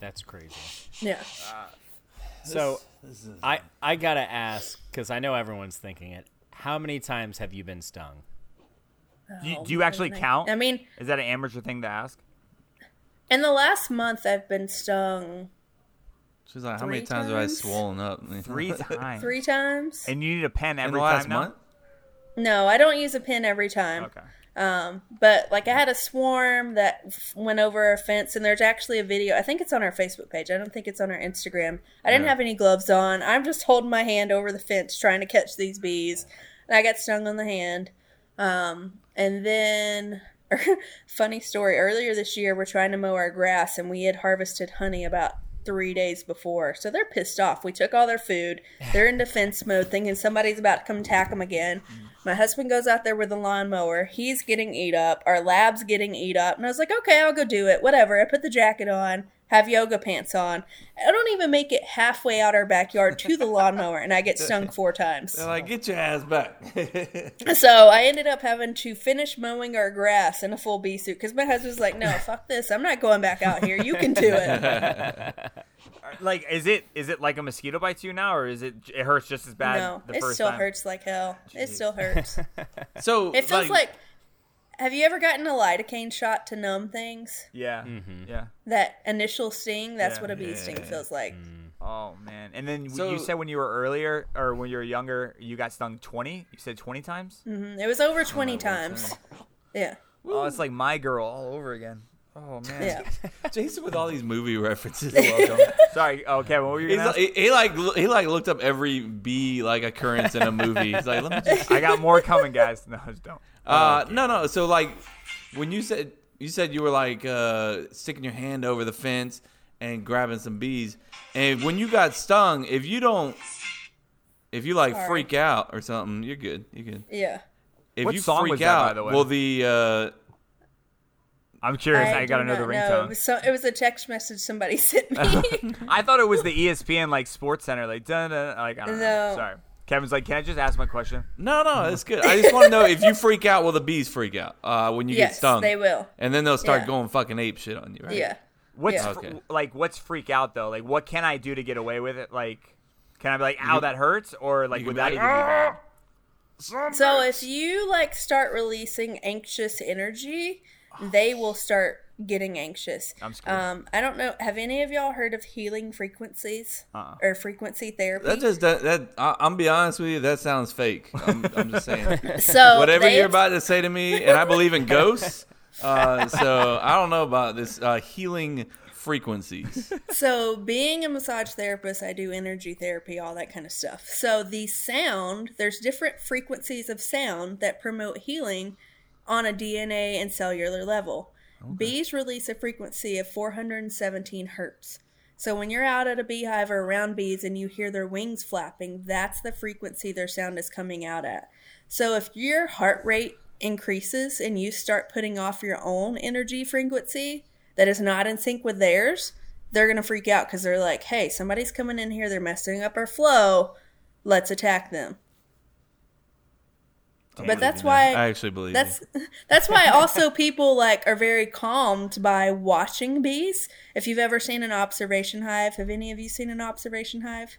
That's crazy. Yeah. Uh, so I I gotta ask because I know everyone's thinking it. How many times have you been stung? Oh do you, do you actually count? I mean, Is that an amateur thing to ask? in the last month, I've been stung She's like, how many Three times have I swollen up? [laughs] Three times. three times. And you need a pen in every the last time now? month. No, I don't use a pen every time. Okay. Um, but like I had a swarm that f- went over a fence, and there's actually a video. I think it's on our Facebook page. I don't think it's on our Instagram. I didn't Yeah. have any gloves on. I'm just holding my hand over the fence trying to catch these bees, and I got stung on the hand. Um, and then, [laughs] funny story. Earlier this year, we're trying to mow our grass, and we had harvested honey about three days before. So they're pissed off. We took all their food. [sighs] They're in defense mode, thinking somebody's about to come attack them again. Mm-hmm. My husband goes out there with a lawnmower. He's getting eat up. Our lab's getting eat up. And I was like, okay, I'll go do it. Whatever. I put the jacket on, have yoga pants on. I don't even make it halfway out our backyard to the lawnmower, and I get stung [laughs] four times. They're like, get your ass back. [laughs] So I ended up having to finish mowing our grass in a full bee suit because my husband's like, no, fuck this. I'm not going back out here. You can do it. [laughs] Like, is it is it like a mosquito bites you now, or is it it hurts just as bad? No, the it first still time? hurts like hell. It still hurts. so It feels like, have you ever gotten a lidocaine shot to numb things? Yeah, yeah. That initial sting, that's Yeah. what a bee sting feels like. Oh man! And then So- you said when you were earlier, or when you were younger, you got stung twenty. You said twenty times. Mm, It was over 20 times. Yeah. Oh, it's like my girl all over again. Oh man. Yeah. [laughs] Jason with all these movie references. [laughs] Sorry. Oh, Kevin, what were you gonna like, ask? he, he like he like looked up every bee like occurrence in a movie. He's like, let me just. I got more coming, guys. No, just don't. Uh, no, no. So like, when you said you said you were like uh, sticking your hand over the fence and grabbing some bees, and when you got stung, if you don't, if you like Sorry. freak out or something, you're good. You're good. Yeah. If What you song freak was that, by out, the way? well, the uh, I'm curious. I, got do another not know. It ringtone. was, so, it was a text message somebody [laughs] sent me. [laughs] I thought it was the ESPN like Sports Center, like dun dun. Like I don't know. No. Sorry. Kevin's like, can I just ask my question? no, no, it's good. I just want to know if you freak out, will the bees freak out uh, when you get stung? yes, they will. and then they'll start Yeah. going fucking ape shit on you, right? Yeah. What's Yeah. fr- Okay. like what's freak out though? Like what can I do to get away with it? Like can I be like, ow, that hurts, or like you would that be even be bad? So if you like start releasing anxious energy, they will start getting anxious. I'm scared. Um, I don't know. Have any of y'all heard of healing frequencies Uh-uh. or frequency therapy? That just that, that I, I'm be honest with you, that sounds fake. I'm, I'm just saying. [laughs] so [laughs] Whatever they- you're about to say to me, and I believe in ghosts, [laughs] uh, so I don't know about this uh, healing frequencies. So, being a massage therapist, I do energy therapy, all that kind of stuff. So, the sound, there's different frequencies of sound that promote healing on a DNA and cellular level. Bees release a frequency of 417 hertz. So, when you're out at a beehive or around bees and you hear their wings flapping, that's the frequency their sound is coming out at. So, if your heart rate increases and you start putting off your own energy frequency that is not in sync with theirs, they're going to freak out because they're like, hey, somebody's coming in here, they're messing up our flow, let's attack them. But that's why I actually believe that's you. that's why also [laughs] people like are very calmed by watching bees. If you've ever seen an observation hive, have any of you seen an observation hive?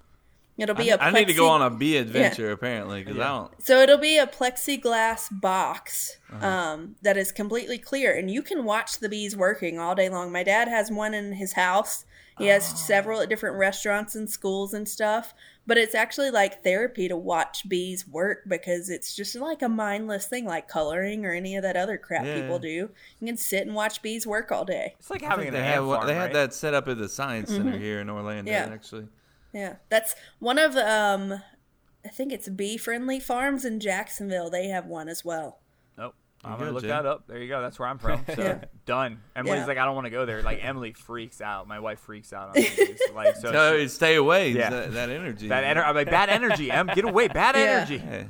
It'll be a I need to go on a bee adventure apparently because I don't. so it'll be a plexiglass box Uh-huh. um, that is completely clear, and you can watch the bees working all day long. My dad has one in his house. He has Oh. several at different restaurants and schools and stuff. But it's actually like therapy to watch bees work because it's just like a mindless thing, like coloring or any of that other crap Yeah. people do. You can sit and watch bees work all day. It's like I having think an they ant have farm, they right? had that set up at the science center here in Orlando. Mm-hmm. Yeah. actually. Yeah, that's one of the. Um, I think it's bee friendly farms in Jacksonville. They have one as well. Nope. I'm you gonna go, look Jay. that up. There you go. That's where I'm from. [laughs] So Yeah. done. Emily's Yeah. like, I don't want to go there. Like Emily freaks out. My wife freaks out on these. [laughs] Like so. So she- stay away. Yeah. That, that energy. that ener- I'm like bad energy. Em, get away. Bad Yeah. energy. Hey,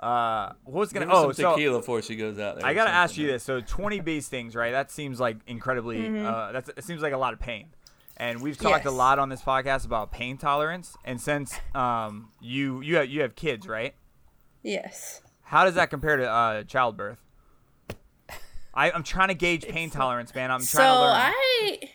Uh, what was gonna? give Oh, some so tequila before she goes out there. I gotta ask something. you this. So 20 bee stings, right? That seems like incredibly. Mm-hmm. Uh, that's it seems like a lot of pain. and we've talked a lot on this podcast about pain tolerance. And since um, you you have, you have kids, right? Yes. How does that compare to uh, childbirth? I, I'm trying to gauge pain tolerance, man. I'm So trying to learn. I,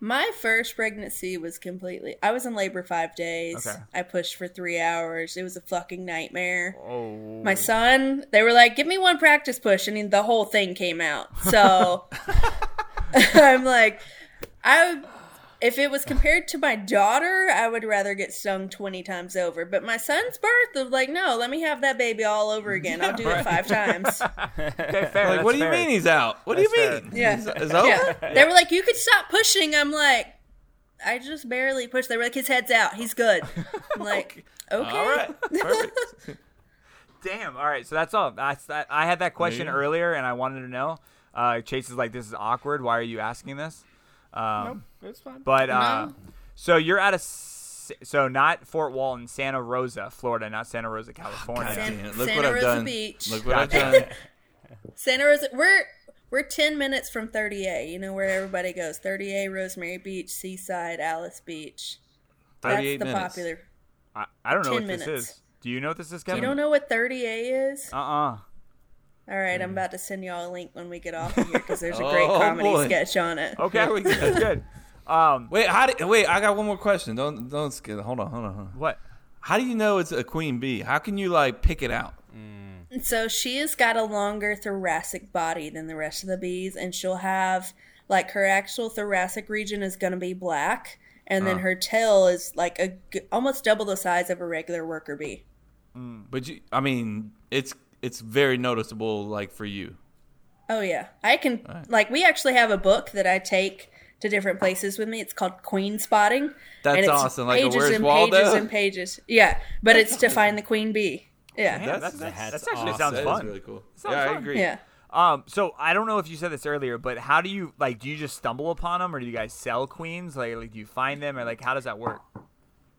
my first pregnancy was completely. I was in labor five days. Okay. I pushed for three hours. It was a fucking nightmare. oh, My son, they were like, "Give me one practice push," and he- the whole thing came out. So [laughs] [laughs] I'm like, I. If it was compared to my daughter, I would rather get stung 20 times over. But my son's birth, was like, no, let me have that baby all over again. I'll do it five times. [laughs] okay, fair. Like, what do you fair. mean he's out? What do you mean? fair. Yeah. It's, it's over? Yeah. They were like, you could stop pushing. I'm like, I just barely pushed. They were like, his head's out. He's good. I'm [laughs] like, okay. All right. Perfect. [laughs] Damn. All right. So that's all. That's that. I had that question Yeah. earlier, and I wanted to know. Uh, Chase is like, "This is awkward. Why are you asking this?" Um, It's fine. But uh, No. so you're at a so not Fort Walton, Santa Rosa, Florida, not Santa Rosa, California. San- Look Santa what I've Rosa done. Beach. Look what I've done. [laughs] Santa Rosa. We're we're 10 minutes from 30A. You know where everybody goes. 30A, Rosemary Beach, Seaside, Alys Beach. That's the minutes. popular. I, I don't know 10 what this minutes. is. Do you know what this is, Kevin? You don't know what 30A is? Uh uh All right, Mm. I'm about to send y'all a link when we get off of here because there's a great [laughs] Oh, comedy boy. sketch on it. Okay, Here we go. that's good. [laughs] Um, Wait, how did, wait, I got one more question. Don't don't skip. Hold on, hold on, hold on. what? How do you know it's a queen bee? How can you like pick it out? So she has got a longer thoracic body than the rest of the bees, and she'll have like her actual thoracic region is going to be black, and then her tail is like a g- almost double the size of a regular worker bee. But you, I mean, it's it's very noticeable, like for you. Oh yeah, I can like we actually have a book that I take to different places with me. It's called Queen Spotting. That's and it's awesome. Like pages Where's and Waldo? pages and pages. Yeah, but it's to find the queen bee. Yeah, Damn, That's- that's, that's, that's that's actually awesome. sounds That is fun. really cool. Sounds yeah, I agree. yeah. Um, so I don't know if you said this earlier, but how do you like? Do you just stumble upon them, or do you guys sell queens? Like, like do you find them, or like how does that work?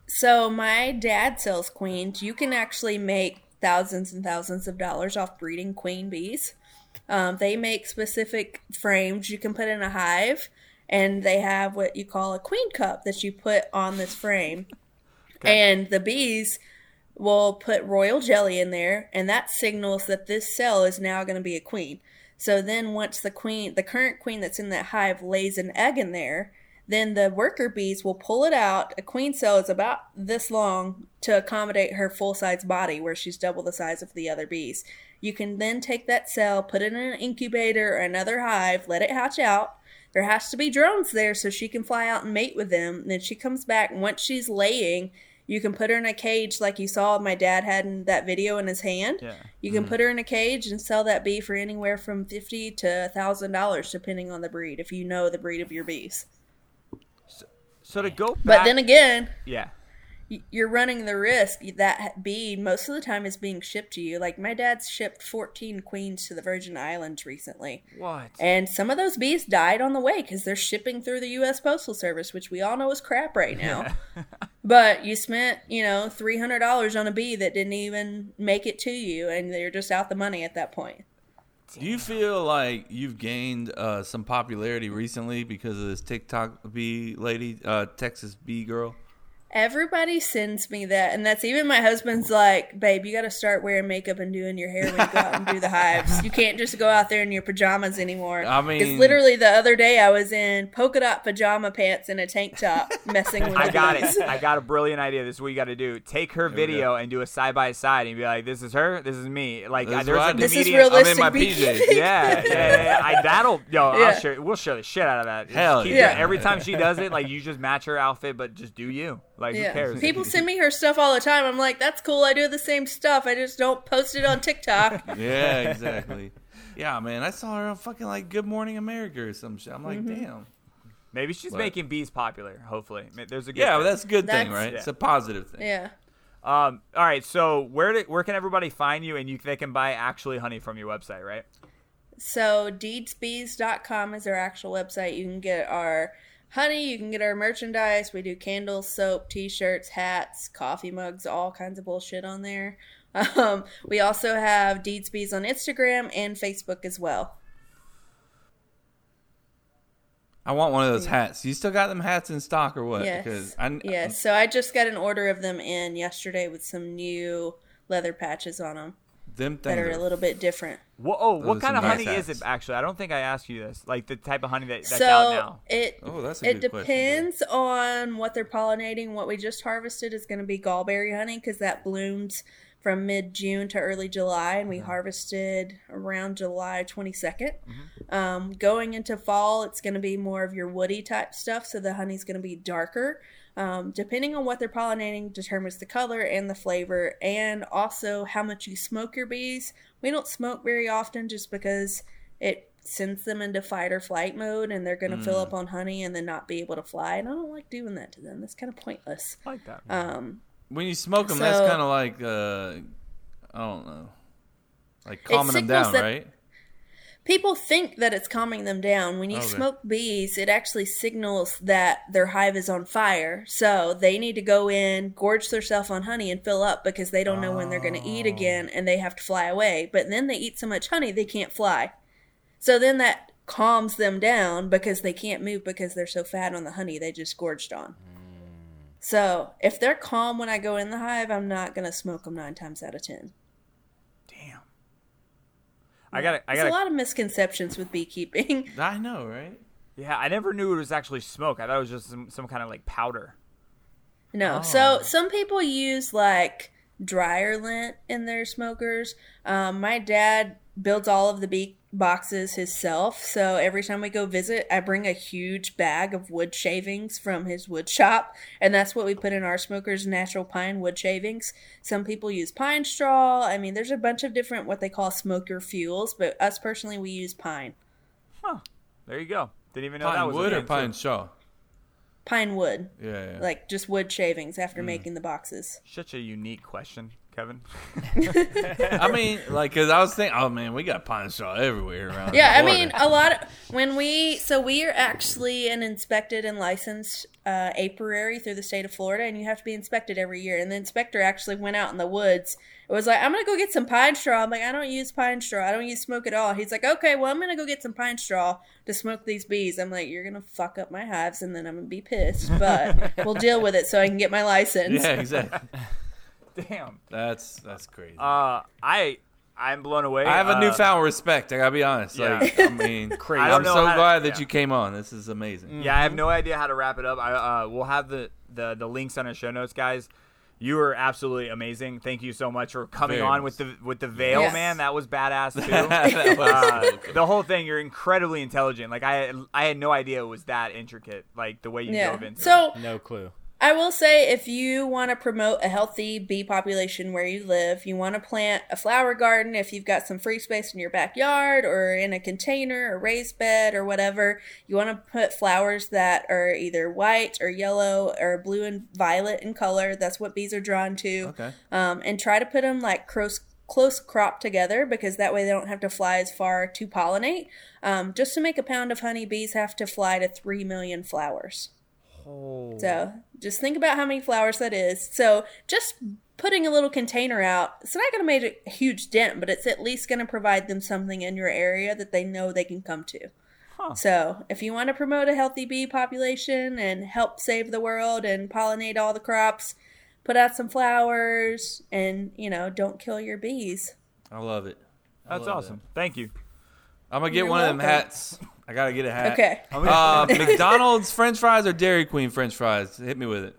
So my dad sells queens. You can actually make thousands and thousands of dollars off breeding queen bees. Um, they make specific frames you can put in a hive, and they have what you call a queen cup that you put on this frame. And the bees will put royal jelly in there, and that signals that this cell is now going to be a queen. So then, once the queen, the current queen that's in that hive, lays an egg in there, then the worker bees will pull it out. A queen cell is about this long to accommodate her full size body, where she's double the size of the other bees. You can then take that cell, put it in an incubator or another hive, let it hatch out. There has to be drones there so she can fly out and mate with them. And then she comes back, and once she's laying, you can put her in a cage like you saw my dad had in that video in his hand. Yeah. You can mm-hmm. put her in a cage and sell that bee for anywhere from fifty to thousand dollars, depending on the breed. If you know the breed of your bees. So to go back, But then again, yeah, you're running the risk that bee most of the time is being shipped to you. Like my dad's shipped 14 queens to the Virgin Islands recently. what? And some of those bees died on the way because they're shipping through the U.S. Postal Service, which we all know is crap right now. [laughs] but you spent, you know, $300 on a bee that didn't even make it to you, and they're just out the money at that point. Do you feel like you've gained uh, some popularity recently because of this TikTok bee lady, uh, Texas bee girl? Everybody sends me that, and that's even my husband's like, babe, you got to start wearing makeup and doing your hair when you go out and do the hives. You can't just go out there in your pajamas anymore. I because mean- literally the other day I was in polka dot pajama pants and a tank top, messing with. I the got bees. it. I got a brilliant idea. This is what you got to do. Take her we video and do a side by side, and be like, "This is her. This is me." Like, This is there's what I a. This is comedian. I'm in my bee- PJs. Yeah, yeah, yeah, yeah. I, that'll yo. Yeah. I'll share. We'll share the shit out of that. Just Hell keep yeah. doing it. Every time she does it, like you just match her outfit, but just do you. Like who Yeah. cares? People send me her stuff all the time. I'm like, that's cool. I do the same stuff. I just don't post it on TikTok. [laughs] Yeah, exactly. yeah, man, I saw her on fucking like Good Morning America or some shit. I'm like, Mm-hmm. damn. Maybe she's What? making bees popular. Hopefully, there's a good Yeah, thing. well, that's a good thing, right? Yeah. It's a positive thing. yeah. Um. All right. So where do, where can everybody find you, and you they can buy actually honey from your website, right? So deedsbees.com is our actual website. You can get our honey, you can get our merchandise. We do candles, soap, t-shirts, hats, coffee mugs, all kinds of bullshit on there. [laughs] Um, we also have Deeds Bees on Instagram and Facebook as well. I I want one of those hats. You still got them hats in stock or what? Yes. Because I, yes. So I just got an order of them in yesterday with some new leather patches on them them that things are a little bit different. What, oh, Those what kind of some honey nice is it? Actually, I don't think I asked you this. Like the type of honey that, that's so out now. it Oh, that's a it good question, depends on what they're pollinating. What we just harvested is going to be gallberry honey because that blooms from mid June to early July, and we harvested around July 22nd. Um, going into fall, it's going to be more of your woody type stuff, so the honey's going to be darker. Um, depending on what they're pollinating, determines the color and the flavor, and also how much you smoke your bees. We don't smoke very often just because it sends them into fight or flight mode and they're going to fill up on honey and then not be able to fly. And I don't like doing that to them. That's kind of pointless. I like that. Um, When you smoke them, that's kind of like uh, I don't know, like calming them down, that- right? People think that it's calming them down. When you oh, Okay. smoke bees, it actually signals that their hive is on fire. So they need to go in, gorge themselves on honey, and fill up because they don't know when they're going to eat oh. again and they have to fly away. But then they eat so much honey, they can't fly. So then that calms them down because they can't move because they're so fat on the honey they just gorged on. Hmm. So if they're calm when I go in the hive, I'm not going to smoke them nine times out of ten. I got. I There's a lot of misconceptions with beekeeping. [laughs] I know, right? Yeah, I never knew it was actually smoke. I thought it was just some, some kind of like powder. No. Oh. So some people use like dryer lint in their smokers. Um, my dad builds all of the bee boxes himself. So every time we go visit, I bring a huge bag of wood shavings from his wood shop. And that's what we put in our smokers natural pine wood shavings. Some people use pine straw. I mean, there's a bunch of different what they call smoker fuels, but us personally, we use pine. Huh. There you go. Didn't even know that Pine was a wood or pine straw? Pine wood. Yeah, yeah. Like just wood shavings Mm. after making the boxes. Such a unique question, Kevin. [laughs] I mean, like, cause I was thinking, oh man, we got pine straw everywhere around. Yeah, I mean, a lot of when we so we are actually an inspected and licensed uh, apiary through the state of Florida, and you have to be inspected every year. And the inspector actually went out in the woods. It was like, I'm gonna go get some pine straw. I'm like, I don't use pine straw. I don't use smoke at all. He's like, okay, well, I'm gonna go get some pine straw to smoke these bees. I'm like, you're gonna fuck up my hives, and then I'm gonna be pissed. But we'll deal with it so I can get my license. [laughs] yeah, exactly. [laughs] Damn. That's that's crazy. Uh, I I'm blown away. I have a Uh, newfound respect. I gotta be honest. yeah. Like, I mean, [laughs] I don't I'm so how to- glad that yeah. you came on. This is amazing. Yeah, I have no idea how to wrap it up. I uh, we'll have the, the the links on our show notes, guys. You were absolutely amazing. Thank you so much for coming Very on much with the with the veil, Yes. man. That was badass [laughs] too. Was Uh, the whole thing, you're incredibly intelligent. Like I, I had no idea it was that intricate. Like the way you Yeah. dove into it. So No clue. I will say if you want to promote a healthy bee population where you live, you want to plant a flower garden if you've got some free space in your backyard or in a container or raised bed or whatever. You want to put flowers that are either white or yellow or blue and violet in color. That's what bees are drawn to. Okay. Um, and try to put them like close close cropped together because that way they don't have to fly as far to pollinate. Um, just to make a pound of honey, bees have to fly to three million flowers. Oh. So just think about how many flowers that is. So just putting a little container out, it's not going to make a huge dent, but it's at least going to provide them something in your area that they know they can come to. So if you want to promote a healthy bee population and help save the world and pollinate all the crops, put out some flowers and, you know, don't kill your bees. I love it. I that's love awesome. Thank you. I'm gonna get You're one of them hats. I gotta get a hat. [laughs] Okay. Uh, McDonald's French fries or Dairy Queen French fries? Hit me with it.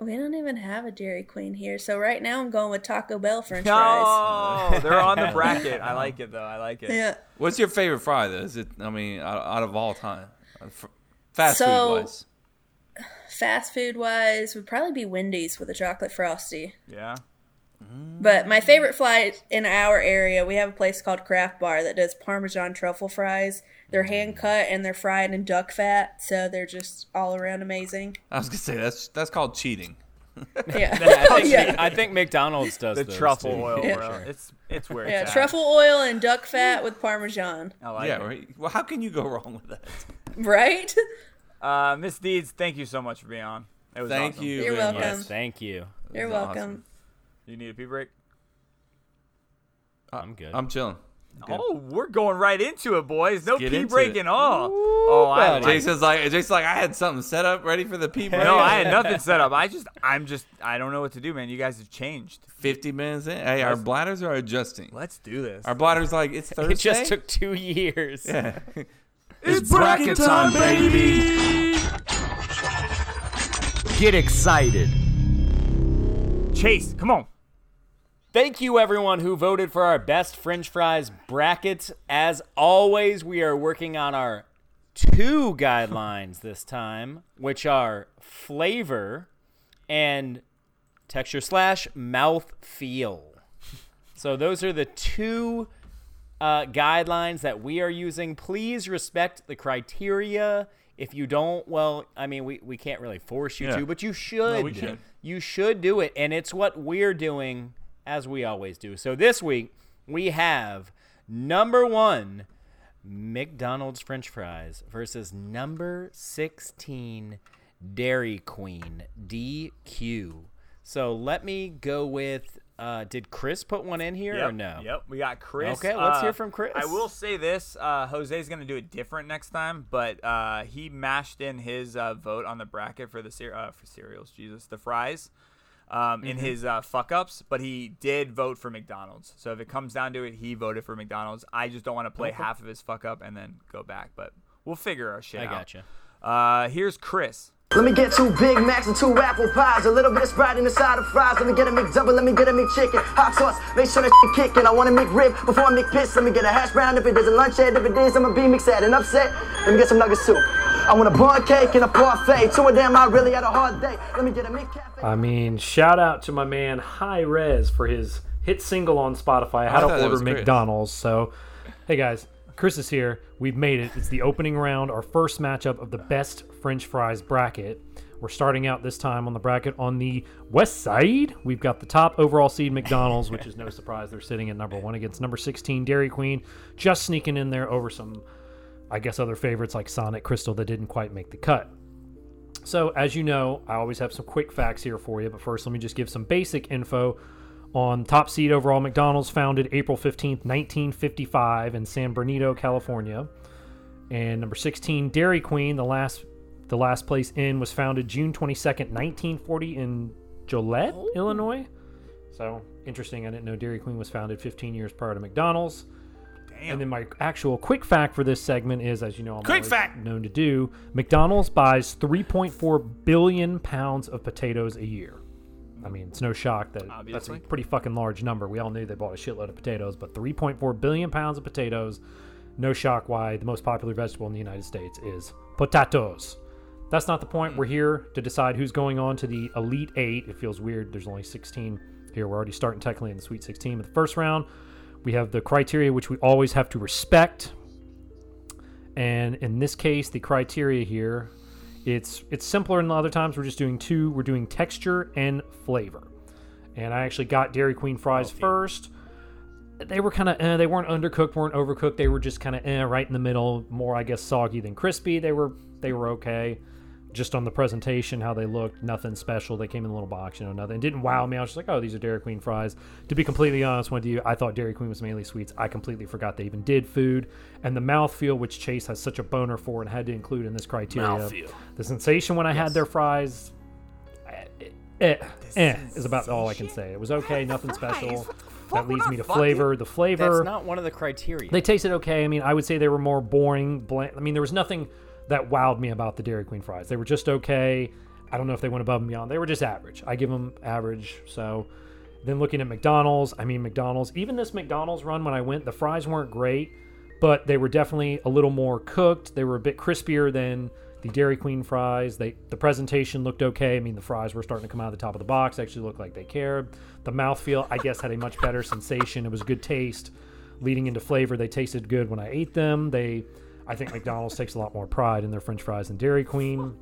We don't even have a Dairy Queen here. So right now I'm going with Taco Bell french fries. No, [laughs] they're on the bracket. I like it though. I like it. Yeah. What's your favorite fry though? Is it? I mean, out, out of all time, Uh, fast So- food wise. Fast food wise would probably be Wendy's with a chocolate frosty. Yeah. But my favorite flight in our area, we have a place called Craft Bar that does Parmesan truffle fries. They're hand cut and they're fried in duck fat, so they're just all around amazing. I was gonna say that's that's called cheating. Yeah, [laughs] I think, [laughs] yeah, I think McDonald's does The those, truffle too. oil, Yeah. bro. It's it's where yeah. it's at. Truffle oil and duck fat with Parmesan, I like yeah, it. right. Well, how can you go wrong with that? right? [laughs] Uh, Miss Deeds, thank you so much for being on. It was Thank awesome. you. You're welcome. Yes, thank you. You're was welcome. awesome. You need a pee break? I'm good. I'm chilling. Oh, we're going right into it, boys. No pee break at all. Oh, oh, I like, Jason's like, Jason's like, I had something set up, ready for the pee break. no, I had [laughs] nothing set up. I just, I'm just, I don't know what to do, man. You guys have changed. 50 minutes in. Hey, our bladders are adjusting. Let's do this. Our bladders like it's Thursday. [laughs] It just took two years. Yeah. [laughs] It's bracket time, baby. Get excited. Chase, come on. Thank you, everyone who voted for our best French fries bracket. As always, we are working on our two guidelines this time, which are flavor and texture slash mouth feel. So those are the two uh, guidelines that we are using. Please respect the criteria. If you don't, well, I mean, we, we can't really force you Yeah. to, but you should. we should. You should do it. And it's what we're doing as we always do. So this week, we have number one, McDonald's French fries versus number 16, Dairy Queen, DQ. So let me go with. Uh, did Chris put one in here or no? Yep, we got Chris. Okay, let's Uh, hear from Chris. I will say this: uh, Jose's going to do it different next time, but uh, he mashed in his uh, vote on the bracket for the cer- uh, for cereals, Jesus, the fries, um, in Mm-hmm. his uh, fuck ups. But he did vote for McDonald's. So if it comes down to it, he voted for McDonald's. I just don't want to play half of his fuck up and then go back. But we'll figure our shit I out. gotcha. Uh, here's Chris. Let me get two Big Macs and two apple pies, a little bit of Sprite in the side of fries. Let me get a McDouble, let me get a McChicken, hot sauce, make sure that shit kicking. I want a McRib before I McPiss. Let me get a hash brown if it is a lunch head. If it is, I'ma be McSad and upset. Let me get some nugget soup. I want a bun cake and a parfait. Two of them, I really had a hard day. Let me get a McCafe. I mean, shout out to my man High Res for his hit single on Spotify, How thought to Order. McDonald's. So, hey guys, Chris is here. We've made it. It's the opening round, our first matchup of the best French fries bracket. We're starting out this time on the bracket on the west side. We've got the top overall seed McDonald's, which is no surprise. They're sitting at number one against number 16 Dairy Queen, just sneaking in there over some, I guess, other favorites like Sonic Krystal that didn't quite make the cut. So, as you know, I always have some quick facts here for you, but first, let me just give some basic info on top seed overall. McDonald's founded April 15th, 1955, in San Bernardino, California. And number 16, Dairy Queen, the last the last place in, was founded June 22nd, 1940, in Joliet, oh. Illinois. So, interesting. I didn't know Dairy Queen was founded 15 years prior to McDonald's. And then my actual quick fact for this segment is, as you know, I'm Quick fact! known to do. McDonald's buys 3.4 billion pounds of potatoes a year. I mean, it's no shock that Obviously. that's a pretty fucking large number. We all knew they bought a shitload of potatoes, but 3.4 billion pounds of potatoes. No shock why the most popular vegetable in the United States is potatoes. That's not the point. Hmm. We're here to decide who's going on to the Elite Eight. It feels weird. There's only 16 here. We're already starting technically in the Sweet 16. But the first round, we have the criteria which we always have to respect. And in this case, the criteria here, it's it's simpler than the other times. We're just doing two. We're doing texture and flavor. And I actually got Dairy Queen fries first. They were kind of eh, they weren't undercooked, weren't overcooked. They were just kind of eh, right in the middle, more I guess soggy than crispy. They were they were okay. Just on the presentation, how they looked, nothing special. They came in a little box, you know, nothing. It didn't wow me. I was just like, oh, these are Dairy Queen fries. To be completely honest with you, I thought Dairy Queen was mainly sweets. I completely forgot they even did food. And the mouthfeel, which Chase has such a boner for and had to include in this criteria. Mouthfeel. The sensation when I had their fries, eh, eh, eh, is about all I can say. It was okay, nothing special. That leads me to flavor. The flavor. That's not one of the criteria. They tasted okay. I mean, I would say they were more boring. Bland. I mean, there was nothing that wowed me about the Dairy Queen fries. They were just okay. I don't know if they went above and beyond. They were just average. I give them average. So then looking at McDonald's, I mean, McDonald's, even this McDonald's run when I went, the fries weren't great, but they were definitely a little more cooked. They were a bit crispier than the Dairy Queen fries. They the presentation looked okay. I mean, the fries were starting to come out of the top of the box. Actually looked like they cared. The mouthfeel, I guess, had a much better sensation. It was good taste. Leading into flavor, they tasted good when I ate them. They, I think McDonald's takes a lot more pride in their French fries than Dairy Queen.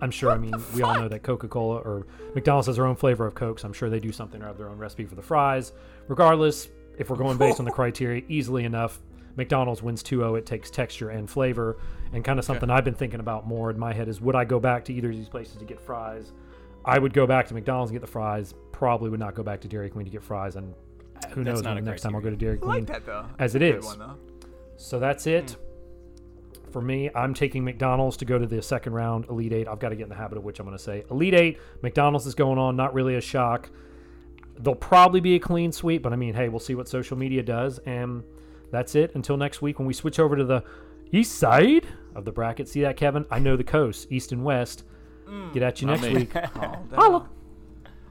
I'm sure. I mean, we all know that Coca-Cola or McDonald's has their own flavor of Coke, so I'm sure they do something or have their own recipe for the fries. Regardless, if we're going based on the [laughs] criteria, easily enough, McDonald's wins 2-0. It takes texture and flavor, and kind of something I've been thinking about more in my head is would I go back to either of these places to get fries? I would go back to McDonald's and get the fries. Probably would not go back to Dairy Queen to get fries, and Who That's knows? not Maybe a next time I'll go to criteria. Dairy I Queen. like that though. As it Good one, though. So that's it. Hmm. For me, I'm taking McDonald's to go to the second round, Elite Eight. I've got to get in the habit of which I'm going to say. Elite Eight, McDonald's is going on, not really a shock. There'll probably be a clean sweep, but I mean, hey, we'll see what social media does. And that's it until next week when we switch over to the east side of the bracket. See that, Kevin? I know the coast, east and west. Mm. Get at you next me. week. [laughs] Oh, Holla.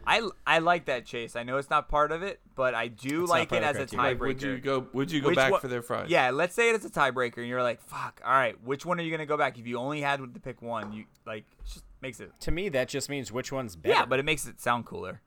I, I like that chase. I know it's not part of it, but I do not like it as a criteria. Like, tiebreaker. would you go? Would you go Which back one- for their fries? Yeah, let's say it's a tiebreaker, and you're like, "Fuck, all right, which one are you gonna go back?" If you only had to pick one, you like it just makes it. To me, that just means which one's better. Yeah, but it makes it sound cooler.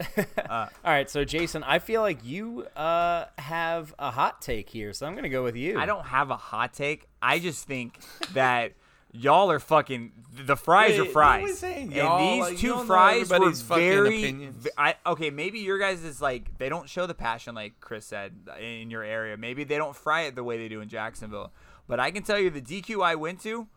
[laughs] All right, so Jason, I feel like you uh, have a hot take here, so I'm gonna go with you. I don't have a hot take. I just think that y'all are fucking. The fries are Wait, fries, are we saying, and these Like, two fries were very. I, okay, maybe your guys is like they don't show the passion like Chris said in your area. Maybe they don't fry it the way they do in Jacksonville. But I can tell you, the DQ I went to,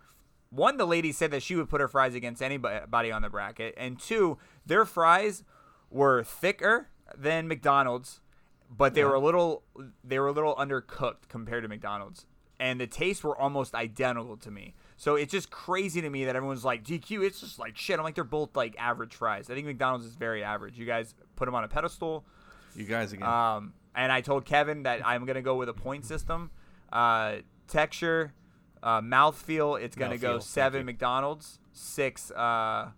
one, the lady said that she would put her fries against anybody on the bracket, and two, their fries were thicker than McDonald's, but they were a little they were a little undercooked compared to McDonald's, and the tastes were almost identical to me. So it's just crazy to me that everyone's like DQ. It's just like shit. I'm like they're both like average fries. I think McDonald's is very average. You guys put them on a pedestal. You guys again. Um, and I told Kevin that I'm gonna go with a point system. Uh, texture, uh, mouthfeel. It's gonna Mouthfeel, go seven. McDonald's, six uh,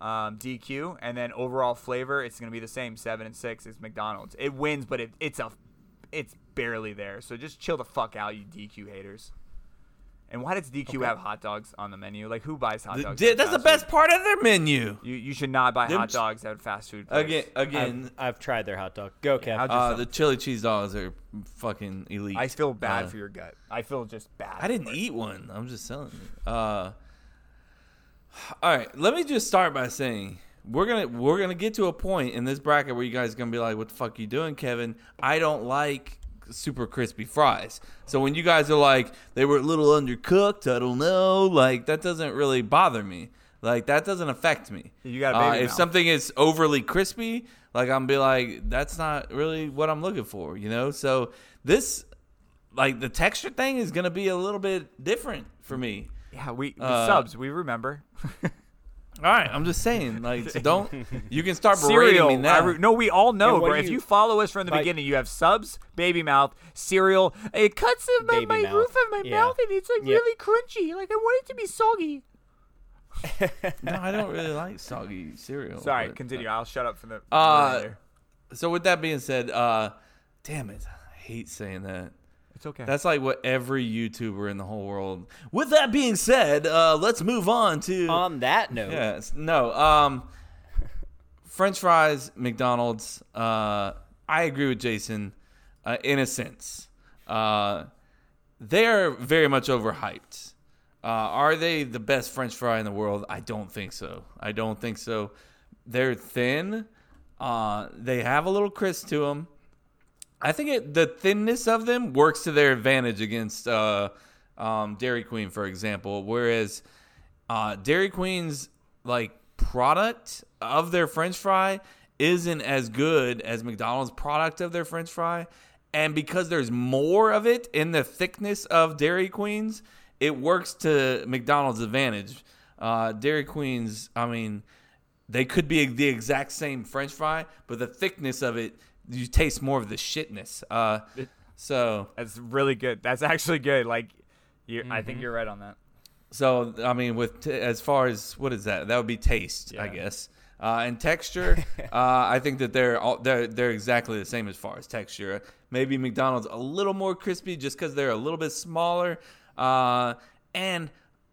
um, DQ, and then overall flavor. It's gonna be the same, seven and six is McDonald's. It wins, but it, it's a, it's barely there. So just chill the fuck out, you DQ haters. And why does DQ have hot dogs on the menu? Like who buys hot dogs? th- at that's the best food? part of their menu. You you should not buy Them hot dogs at a fast food. Place. Again, again. I've, I've tried their hot dog. Go, Kev. how'd Uh, the chili cheese dogs are fucking elite. I feel bad Uh, for your gut. I feel just bad. I didn't eat one. I'm just telling you. Uh, all right, let me just start by saying we're gonna we're gonna get to a point in this bracket where you guys are gonna be like, "What the fuck you doing, Kevin?" I don't like super crispy fries. So when you guys are like, "They were a little undercooked," I don't know. Like that doesn't really bother me. Like that doesn't affect me. You got uh, if mouth. something is overly crispy, like I'm be like, that's not really what I'm looking for, you know. So this, like the texture thing, is gonna be a little bit different for me. Yeah, we Uh, subs. We remember [laughs] All right, I'm just saying, [laughs] like, so don't you can start berating me now. re- no, we all know, bro. do If you- you follow us from the like- beginning, you have subs, baby mouth, cereal. It cuts in my, my mouth. roof of my Yeah. mouth, and it's like Yep. really crunchy. Like I want it to be soggy. [laughs] no, I don't really [laughs] like soggy cereal. Sorry, but- continue. I'll shut up for the. Uh. So with that being said, uh, damn it, I hate saying that. It's okay. That's like what every YouTuber in the whole world. With that being said, uh, let's move on to. On that note, Yes. No. Um, French fries, McDonald's. Uh, I agree with Jason, uh, in a sense. Uh, they're very much overhyped. Uh, are they the best French fry in the world? I don't think so. I don't think so. They're thin. Uh, they have a little crisp to them. I think it, the thinness of them works to their advantage against uh, um, Dairy Queen, for example. Whereas uh, Dairy Queen's like product of their French fry isn't as good as McDonald's product of their French fry, and because there's more of it in the thickness of Dairy Queen's, it works to McDonald's advantage. Uh, Dairy Queen's, I mean, they could be the exact same French fry, but the thickness of it, you taste more of the shitness. Uh, so That's really good. That's actually good. Like, you, I Mm-hmm. think you're right on that. So I mean, with t- as far as what is that? That would be taste, I guess. Uh, and texture, [laughs] uh, I think that they're all, they're they're exactly the same as far as texture. Maybe McDonald's a little more crispy just because they're a little bit smaller. Uh, and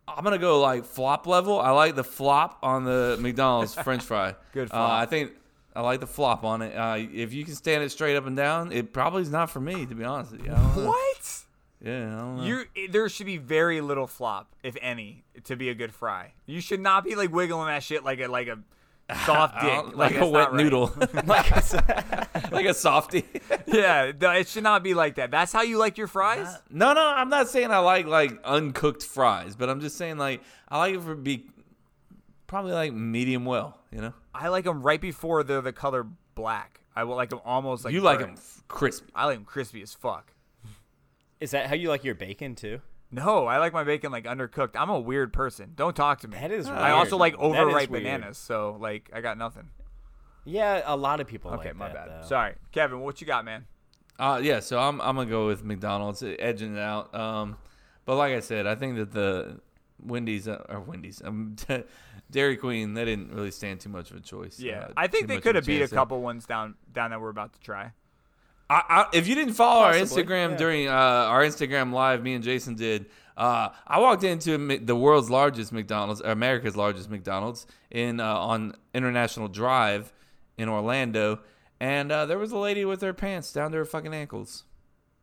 I'm gonna go like flop level. I like the flop on the [laughs] McDonald's French fry. Good Uh. I think I like the flop on it. Uh, if you can stand it straight up and down, it probably is not for me, to be honest with you. I don't know. What? Yeah, I don't know. You there should be very little flop, if any, to be a good fry. You should not be like wiggling that shit like a like a [laughs] soft dick, don't- like, a wet right. noodle, [laughs] [laughs] like a softie. yeah, no, it should not be like that. That's how you like your fries. No, no, I'm not saying I like like uncooked fries, but I'm just saying like I like it for be probably like medium well, you know. I like them right before they're the color black. I will like them almost like you like burnt. them crispy. I like them crispy as fuck. Is that how you like your bacon too? No, I like my bacon like undercooked. I'm a weird person. Don't talk to me. That is I also like weird. That is overripe bananas, so like I got nothing. Yeah, a lot of people. Okay, like my that, bad. though. Sorry, Kevin. What you got, man? Uh, yeah, so I'm I'm gonna go with McDonald's, edging it out. Um, but like I said, I think that the Wendy's uh, or Wendy's, um, [laughs] Dairy Queen, they didn't really stand too much of a choice. Yeah, uh, I think they could have beat a chance there. couple ones down down that we're about to try. I, I, if you didn't follow our Instagram yeah. during uh, our Instagram live, me and Jason did. Uh, I walked into the world's largest McDonald's, or America's largest McDonald's, in uh, on International Drive in Orlando, and uh, there was a lady with her pants down to her fucking ankles.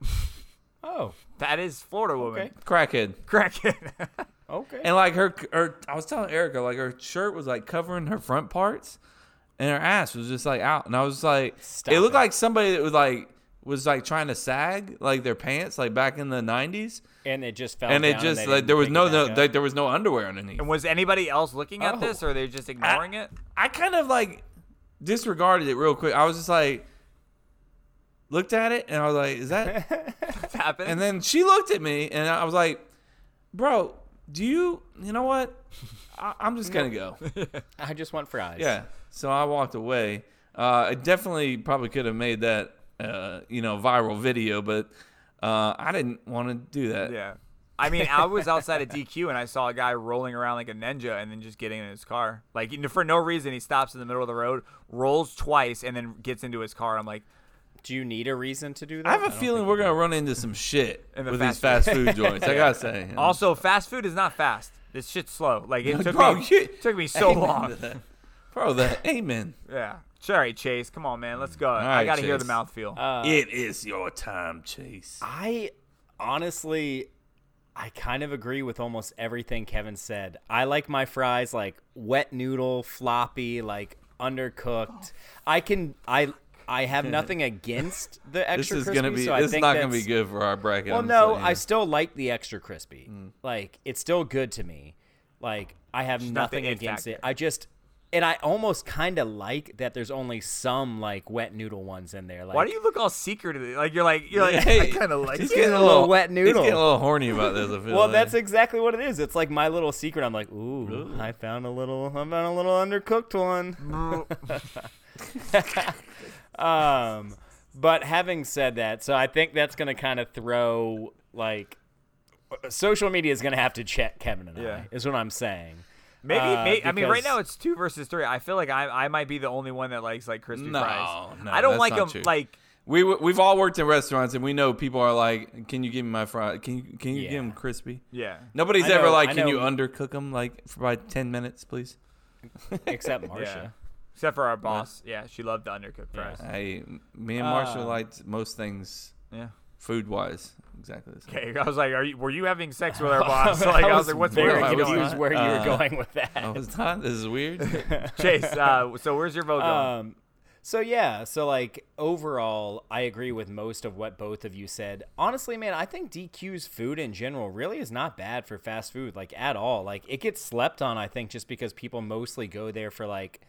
[laughs] Oh, That is Florida woman. Okay. Crackhead. Crackhead. [laughs] okay. And like her, her, I was telling Erica, like her shirt was like covering her front parts, and her ass was just like out. And I was just like, Stop it looked it. like somebody that was like was like trying to sag like their pants like back in the '90s, and it just fell. and it just they like there was no, no like, there was no underwear underneath. and was anybody else looking at Oh. this, or are they just ignoring it? I kind of like disregarded it real quick. I was just like looked at it, and I was like, is that? [laughs] What's happening? and then she looked at me, and I was like, bro, do you? You know what? I, I'm just gonna go. [laughs] I just want fries. Yeah. So I walked away. Uh, I definitely probably could have made that, uh, you know, viral video, but uh, I didn't want to do that. yeah. I mean, I was outside of DQ and I saw a guy rolling around like a ninja and then just getting in his car. Like, for no reason, he stops in the middle of the road, rolls twice, and then gets into his car. I'm like, Do you need a reason to do that? I have a feeling we're gonna run into some shit [laughs] In the with fast these fast food [laughs] joints. I gotta say. also, fast food is not fast. This shit's slow. Like, it took Bro, me, you- took me so Amen long. to that. Bro, the [laughs] amen. Yeah. Sorry, Chase. Come on, man. Let's go. I right, got to hear the Chase. mouthfeel. Uh, it is your time, Chase. I honestly, I kind of agree with almost everything Kevin said. I like my fries like wet noodle, floppy, like undercooked. I can I I have [laughs] nothing against the extra. This extra is crispy. gonna be. so I this is not gonna be good for our bracket. Well, I'm no, saying. I still like the extra crispy. Mm. Like it's still good to me. Like I have not nothing it against it. I just and I almost kind of like that. There's only some like wet noodle ones in there. Like, Why do you look all secretive? Like you're like you're like [laughs] Hey, I kind of like he's it. getting a a little little wet He's noodle. getting a little horny about this. I [laughs] feel Well, like. that's exactly what it is. It's like my little secret. I'm like, ooh, I found a little, I found a little undercooked one. Um, but having said that, so I think that's gonna kind of throw like social media is gonna have to check Kevin and Yeah. I. Is what I'm saying. Maybe, Uh, may I mean, right now it's two versus three. I feel like I, I might be the only one that likes like crispy No, fries. no, I don't like them. true. Like, We we've all worked in restaurants and we know people are like, "Can you give me my fry? Can you can you Yeah. get them crispy?" yeah, Nobody's I ever like, "Can you undercook them like for about ten minutes, please?" Except [laughs] yeah. Marsha. Except for our boss. Yeah, she loved the undercooked Yeah. fries. I, me and Marshall Um, liked most things Yeah. food wise exactly the same. Okay, I was like, are you? Were you having sex with our [laughs] boss? [laughs] like, I was like, what's very weird? I was confused where you were Uh, going with that. I was not. This is weird. [laughs] Chase? Uh, so where's your vote going? Um, so yeah, so like overall, I agree with most of what both of you said. Honestly, man, I think DQ's food in general really is not bad for fast food, like at all. Like it gets slept on, I think, just because people mostly go there for like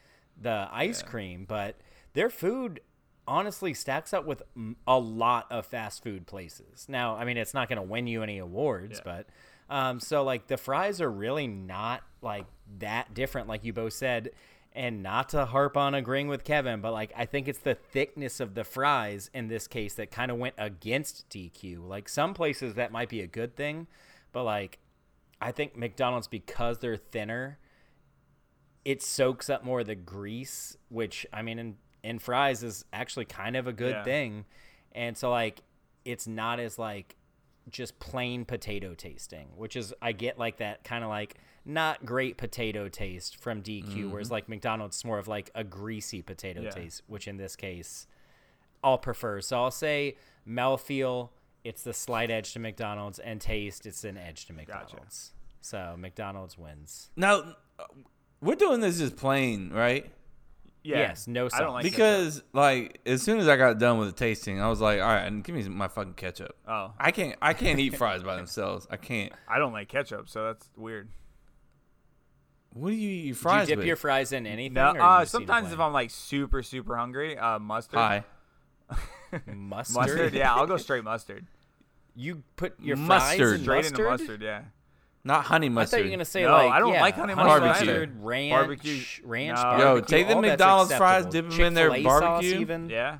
the ice cream, but their food honestly stacks up with a lot of fast food places. Now, I mean, it's not going to win you any awards, but um, so like the fries are really not like that different, like you both said. And not to harp on agreeing with Kevin, but like I think it's the thickness of the fries in this case that kind of went against DQ. Like some places that might be a good thing, but like I think McDonald's because they're thinner, it soaks up more of the grease, which I mean in in fries is actually kind of a good Yeah. thing. And so like it's not as like just plain potato tasting, which is I get like that kind of like not great potato taste from DQ, whereas mm-hmm. like McDonald's is more of like a greasy potato Yeah. taste, which in this case I'll prefer. So I'll say mouthfeel, it's the slight edge to McDonald's, and taste, it's an edge to McDonald's. So McDonald's wins. now, we're doing this just plain, right? yeah. yes, no I don't like ketchup. Because like as soon as I got done with the tasting, I was like, "All right, and give me my fucking ketchup." Oh, I can't. I can't eat fries by themselves. I can't. I don't like ketchup, so that's weird. What do you eat your Do you fries dip with? your fries in anything? No, or uh, just eat it sometimes if? I'm like super super hungry, uh, mustard. Hi. [laughs] mustard, Mustard, yeah, I'll go straight mustard. You put your Mustard. fries in Straight mustard? into mustard, yeah. Not honey mustard. I thought you were gonna say No, like I don't yeah, like honey honey mustard either. mustard, ranch, Barbecue- ranch. No. barbecue, Yo, take the McDonald's fries, acceptable. dip 'em in their Chick-fil-A sauce barbecue. even. Yeah.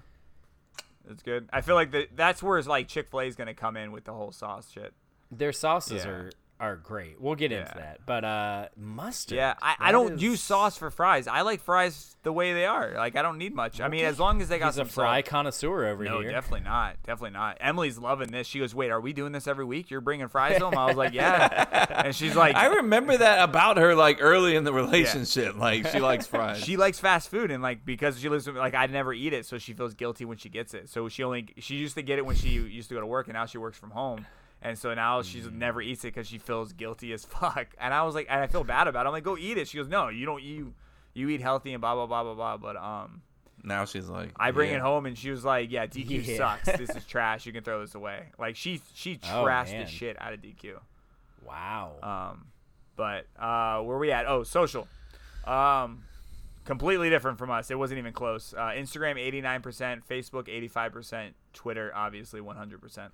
It's good. I feel like the, that's where like Chick Fil A is gonna come in with the whole sauce shit. Their sauces Yeah. are are great. We'll get into Yeah. that, but uh, mustard. Yeah, I, I don't is- use sauce for fries. I like fries the way they are. Like I don't need much. I mean, as long as they got He's a some fry salt. connoisseur over No, here. definitely not. Definitely not. Emily's loving this. She goes, "Wait, are we doing this every week? You're bringing fries home?" I was like, "Yeah," [laughs] and she's like, I remember that about her like early in the relationship. Like she likes fries. she likes fast food and like because she lives with like I never eat it, so she feels guilty when she gets it. So she only she used to get it when she used to go to work, and now she works from home. And so now she's Mm. never eats it because she feels guilty as [laughs] fuck. And I was like, and I feel bad about it. I'm like, go eat it. She goes, no, you don't. You you eat healthy and blah blah blah blah blah. But um, now she's like, I bring yeah. it home and she was like, yeah, DQ Yeah. sucks. This is [laughs] trash. You can throw this away. Like she she Oh, trashed man. the shit out of DQ. Wow. Um, but uh, where we at? Oh, social. Um, completely different from us. It wasn't even close. Uh, Instagram 89%, Facebook 85%, Twitter obviously 100%.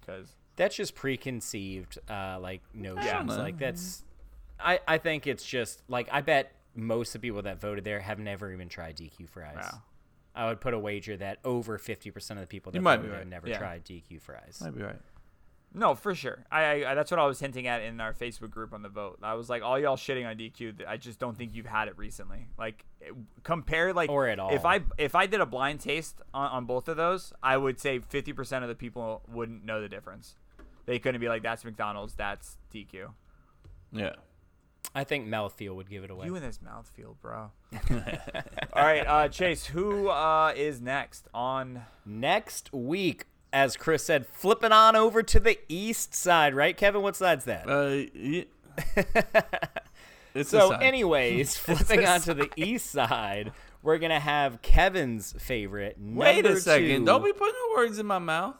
Because that's just preconceived uh like notions Yeah. like that's i i think it's just like i bet most of the people that voted there have never even tried dq fries Wow. i would put a wager that over 50% of the people that You might voted there right. never Yeah. tried dq fries Might be right. no, for sure. I, I that's what I was hinting at in our Facebook group on the vote. I was like, all y'all shitting on DQ. th- I just don't think you've had it recently. Like it- compare like Or at all. If I if I did a blind taste on, on both of those, I would say 50% of the people wouldn't know the difference. They couldn't be like, that's McDonald's, that's DQ. Yeah. i think mouthfeel would give it away You and this mouthfeel, bro. [laughs] [laughs] All right, uh, Chase, who uh, is next on? next week as chris said flipping on over to the east side right kevin what side's that Uh, yeah. it's [laughs] a So, anyways, flipping on to the east side, we're gonna have Kevin's favorite. wait a second. two- Don't be putting words in my mouth.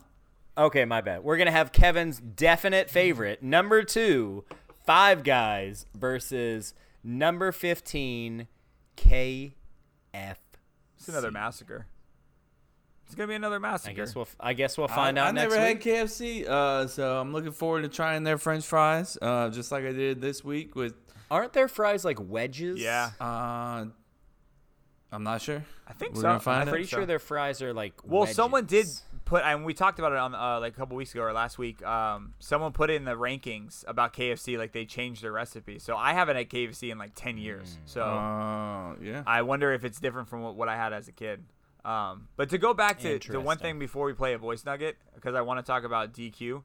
Okay, my bad. We're gonna have Kevin's definite favorite number two, Five Guys versus number fifteen, KF. It's another massacre. It's gonna be another massacre. I guess we'll. I guess we'll find I, out I next never week. had KFC, uh, so I'm looking forward to trying their French fries, uh, just like I did this week with. Aren't their fries like wedges? yeah, Uh, I'm not sure. I think We're so. find I'm pretty so. sure their fries are like. Well, someone did wedges. Put, and we talked about it on uh, like a couple weeks ago or last week. Um, someone put in the rankings about KFC, like they changed their recipe. So I haven't had KFC in like ten years. So Uh, yeah. I wonder if it's different from what, what I had as a kid. Um, but to go back to, to one thing before we play a voice nugget, because I want to talk about DQ.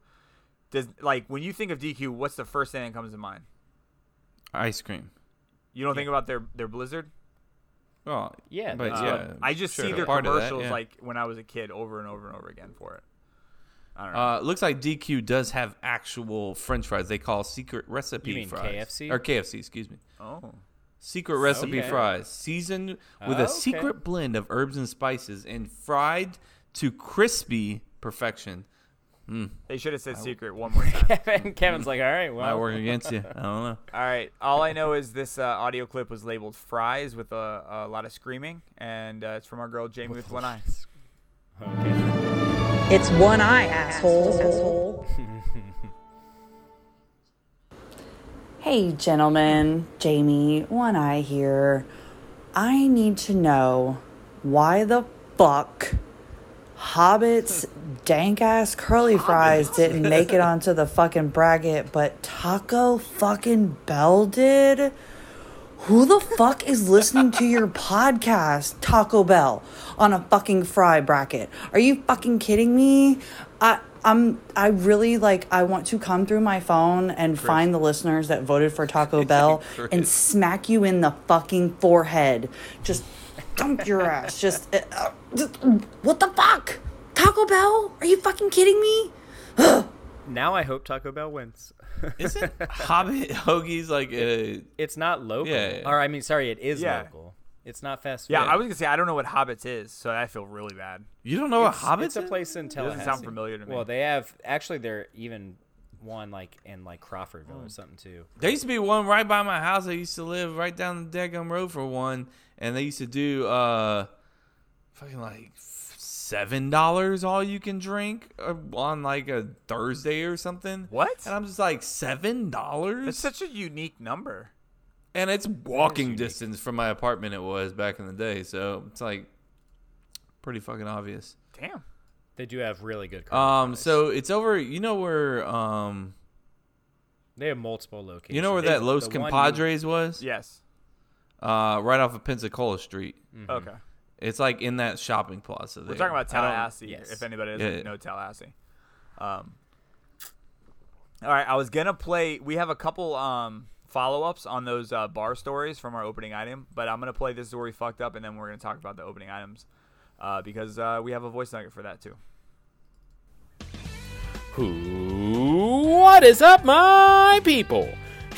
Does like when you think of DQ, what's the first thing that comes to mind? Ice cream. You don't think about their their Blizzard? Well, Yeah, but that's yeah. I just sure, see their part of that, commercials yeah. like when I was a kid over and over and over again for it. I don't know. Uh, looks like DQ does have actual French fries. They call secret recipe mean fries. KFC? or KFC? Excuse me. oh, Secret recipe Okay. fries, seasoned with Oh, a okay. secret blend of herbs and spices, and fried to crispy perfection. They should have said secret one more time. [laughs] Kevin, Kevin's like, all right, Might well, work against you. I don't know. [laughs] All right. All I know is this uh, audio clip was labeled "fries" with a, a lot of screaming, and uh, it's from our girl Jamie with one eye. okay. It's one eye, asshole. [laughs] Hey, gentlemen, Jamie, One Eye here. I need to know why the fuck Hobbit's dank ass curly fries didn't make it onto the fucking bracket, but Taco fucking Bell did? Who the fuck is listening to your podcast, Taco Bell, on a fucking fry bracket? Are you fucking kidding me? I I'm I really like I want to come through my phone and find the listeners that voted for Taco [laughs] Bell and smack you in the fucking forehead. Just dump your ass. Just, uh, uh, just what the fuck? Taco Bell? Are you fucking kidding me? [gasps] Now I hope Taco Bell wins. [laughs] Isn't [laughs] Hobbit hoagies like a? It's not local. Yeah, yeah. Or I mean, sorry, it is Yeah. local. It's not fast food. Yeah, I was gonna say I don't know what Hobbits is, so I feel really bad. You don't know what it's, Hobbits it's a place in doesn't sound familiar to me. Well, they have actually they're even one like in like Crawfordville or something too. There used to be one right by my house. I used to live right down the Degum Road for one, and they used to do uh, fucking like seven dollars all you can drink uh, on like a Thursday or something. What? And I'm just like seven dollars. It's such a unique number. and it's walking distance from my apartment. It was back in the day, so it's like pretty fucking obvious. Damn. They do have really good. Um, so it's over. You know where um, They have multiple locations. you know where They- that Los the one Compadres was? Yes. Uh, right off of Pensacola Street. Okay. It's like in that shopping plaza. We're talking about Tallahassee. yes. If anybody doesn't Yeah. know Tallahassee. Um, all right, I was gonna play. We have a couple um, follow-ups on those uh, bar stories from our opening item, but I'm gonna play this where we fucked up, and then we're gonna talk about the opening items uh, because uh, we have a voice nugget for that too. What is up, my people?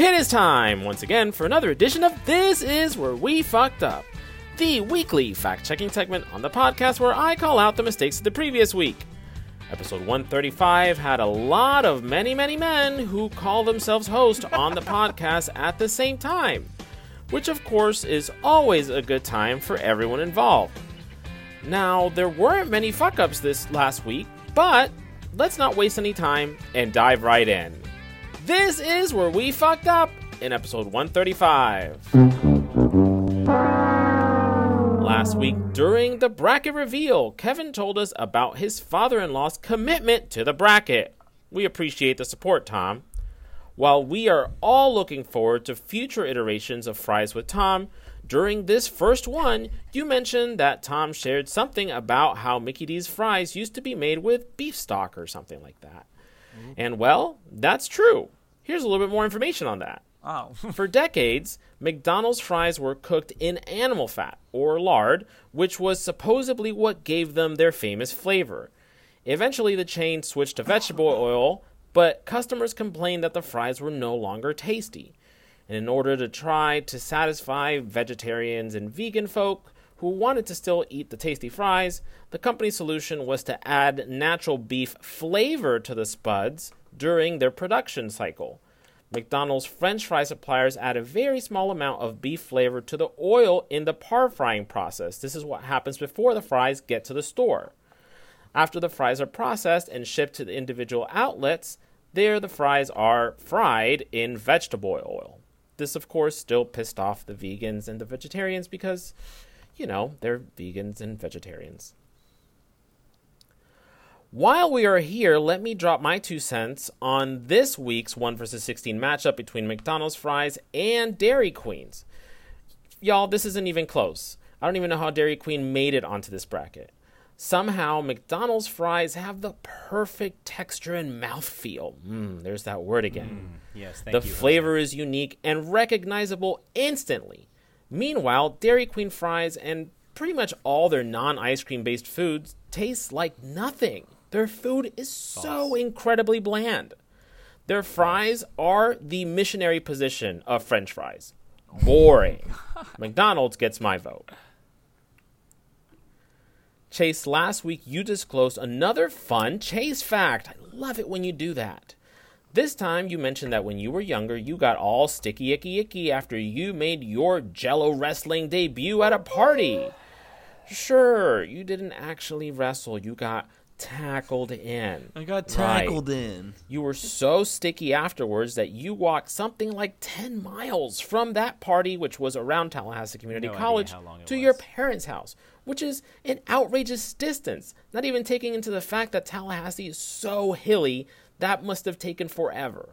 It is time once again for another edition of This Is Where We Fucked Up, the weekly fact checking segment on the podcast where I call out the mistakes of the previous week. Episode 135 had a lot of many, many men who call themselves host on the [laughs] podcast at the same time, which of course is always a good time for everyone involved. Now, there weren't many fuck ups this last week, but let's not waste any time and dive right in. This is where we fucked up in episode 135. Last week, during the bracket reveal, Kevin told us about his father in law's commitment to the bracket. We appreciate the support, Tom. While we are all looking forward to future iterations of Fries with Tom, during this first one, you mentioned that Tom shared something about how Mickey D's fries used to be made with beef stock or something like that. And well, that's true. Here's a little bit more information on that. Oh. [laughs] For decades, McDonald's fries were cooked in animal fat or lard, which was supposedly what gave them their famous flavor. Eventually, the chain switched to vegetable [laughs] oil, but customers complained that the fries were no longer tasty. And in order to try to satisfy vegetarians and vegan folk who wanted to still eat the tasty fries, the company's solution was to add natural beef flavor to the spuds during their production cycle. McDonald's French fry suppliers add a very small amount of beef flavor to the oil in the par frying process. This is what happens before the fries get to the store. After the fries are processed and shipped to the individual outlets, there the fries are fried in vegetable oil. This, of course, still pissed off the vegans and the vegetarians because, you know, they're vegans and vegetarians. While we are here, let me drop my two cents on this week's 1 vs 16 matchup between McDonald's fries and Dairy Queen's. Y'all, this isn't even close. I don't even know how Dairy Queen made it onto this bracket. Somehow, McDonald's fries have the perfect texture and mouthfeel. Mm, there's that word again. Yes, thank the you. Jose. flavor is unique and recognizable instantly. Meanwhile, Dairy Queen fries and pretty much all their non ice cream based foods taste like nothing. Their food is so incredibly bland. Their fries are the missionary position of French fries. Boring. [laughs] McDonald's gets my vote. Chase, last week you disclosed another fun Chase fact. I love it when you do that. This time you mentioned that when you were younger, you got all sticky icky icky after you made your Jello wrestling debut at a party. Sure, you didn't actually wrestle, you got tackled in. I got Right. tackled in. You were so sticky afterwards that you walked something like 10 miles from that party, which was around Tallahassee Community No College, how long it to was. your parents' house, which is an outrageous distance. Not even taking into the fact that Tallahassee is so hilly, that must have taken forever.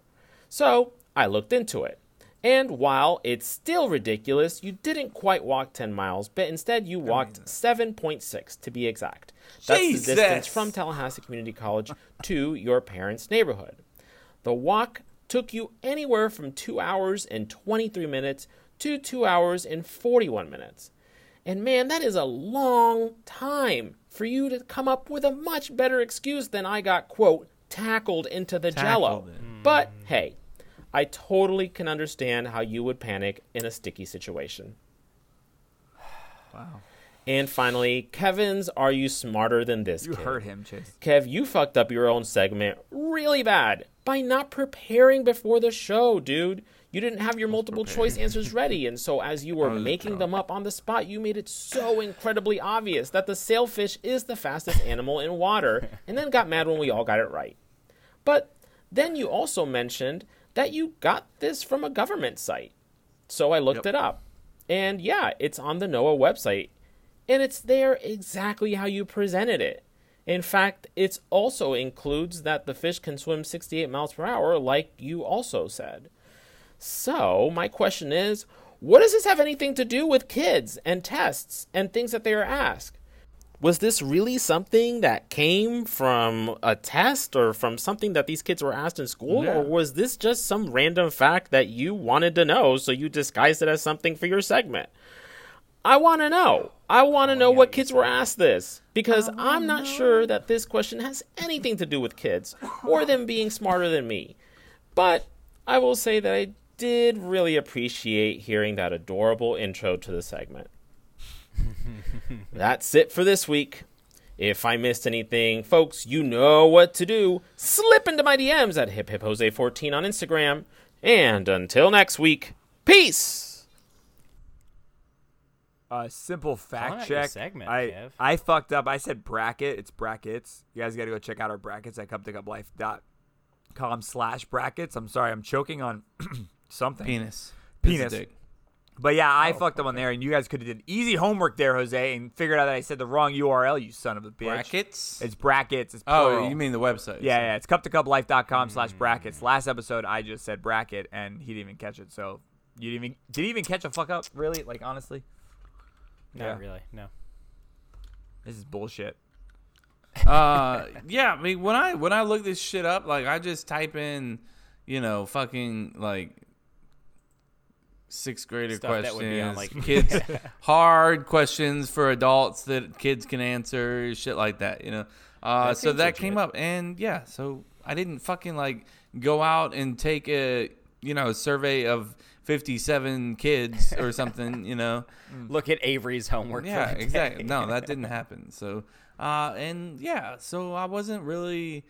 So I looked into it. And while it's still ridiculous, you didn't quite walk 10 miles, but instead you walked 7.6 to be exact. That's the distance from Tallahassee Community College [laughs] to your parents' neighborhood. The walk took you anywhere from 2 hours and 23 minutes to 2 hours and 41 minutes. And man, that is a long time for you to come up with a much better excuse than I got, quote, tackled into the jello. Tackled in. Hmm. But hey, I totally can understand how you would panic in a sticky situation. [sighs] Wow. And finally, Kevin's Are You Smarter Than This? You Kid? hurt him, Chase. Kev, you fucked up your own segment really bad by not preparing before the show, dude. You didn't have your multiple choice answers ready, and so as you were making them up on the spot, you made it so incredibly obvious that the sailfish is the fastest animal in water, [laughs] and then got mad when we all got it right. But then you also mentioned that you got this from a government site. So I looked it up. And yeah, it's on the NOAA website. And it's there exactly how you presented it. In fact, it also includes that the fish can swim 68 miles per hour, like you also said. So, my question is what does this have anything to do with kids and tests and things that they are asked? Was this really something that came from a test or from something that these kids were asked in school? Yeah. Or was this just some random fact that you wanted to know so you disguised it as something for your segment? I want to know. I want to know what kids were asked this because I'm not sure that this question has anything to do with kids or them being smarter than me. But I will say that I did really appreciate hearing that adorable intro to the segment. [laughs] That's it for this week. If I missed anything, folks, you know what to do. Slip into my DMs at hiphiphose14 on Instagram. And until next week, peace! Uh, simple fact out check. segment, I Kev. I fucked up. I said bracket. It's brackets. You guys got to go check out our brackets at cuptocuplife.com slash brackets. I'm sorry, I'm choking on [clears throat] something. Penis. Penis. Dick. But yeah, I fucked up on there, and you guys could have did easy homework there, Jose, and figured out that I said the wrong URL. You son of a bitch. Brackets? It's brackets. It's Oh, you mean the website? Yeah, yeah. It's cuptocuplife.com slash brackets. Last episode, I just said bracket, and he didn't even catch it. So you didn't even did he even catch a fuck up? Really? Like honestly? Not really. No. This is bullshit. uh [laughs] yeah i mean when i when i look this shit up like i just type in you know fucking like sixth grader Stuff that questions would be on, like- [laughs] kids [laughs] hard questions for adults that kids can answer shit like that you know uh That so seems that legit. came up and yeah so i didn't fucking like go out and take a you know survey of 57 kids [laughs] or something you know Look at Avery's homework. for yeah the day. exactly no that didn't happen so uh and yeah so i wasn't really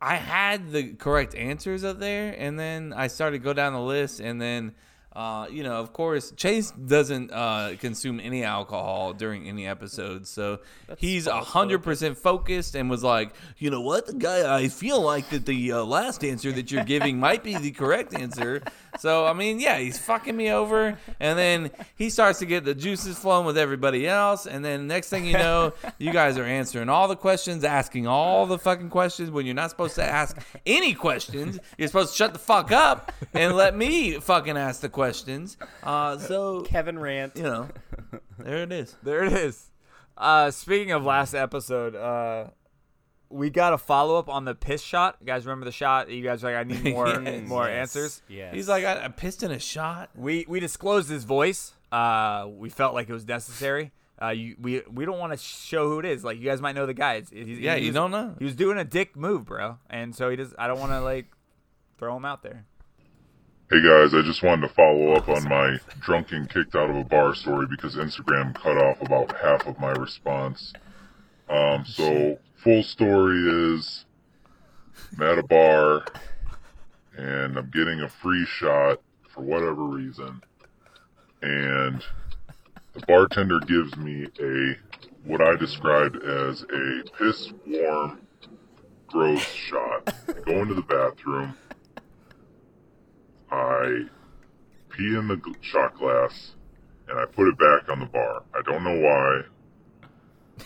i had the correct answers up there and then i started to go down the list and then uh, you know, of course, Chase doesn't uh, consume any alcohol during any episode, so he's a hundred percent focused and was like, you know what, the guy, I feel like that the uh, last answer that you're giving might be the correct answer. So I mean, yeah, he's fucking me over, and then he starts to get the juices flowing with everybody else, and then next thing you know, you guys are answering all the questions, asking all the fucking questions when you're not supposed to ask any questions. You're supposed to shut the fuck up and let me fucking ask the questions. Uh, so Kevin Rant. you know, there it is. There it is. Uh, speaking of last episode, uh, we got a follow up on the piss shot. You guys remember the shot? You guys were like, I need [laughs] more Yes. more Yes. answers. Yeah. He's like, I, I pissed in a shot. We we disclosed his voice. Uh, we felt like it was necessary. Uh, you, we we don't want to show who it is. Like you guys might know the guy. It's, he's, Yeah, he you don't know. He was doing a dick move, bro, and so he does. I don't want to like throw him out there. Hey guys, I just wanted to follow up on my drunken kicked out of a bar story because Instagram cut off about half of my response. Um, so full story is I'm at a bar and I'm getting a free shot for whatever reason, and the bartender gives me a what I described as a piss warm gross shot. I go into the bathroom. I pee in the shot glass and I put it back on the bar. I don't know why.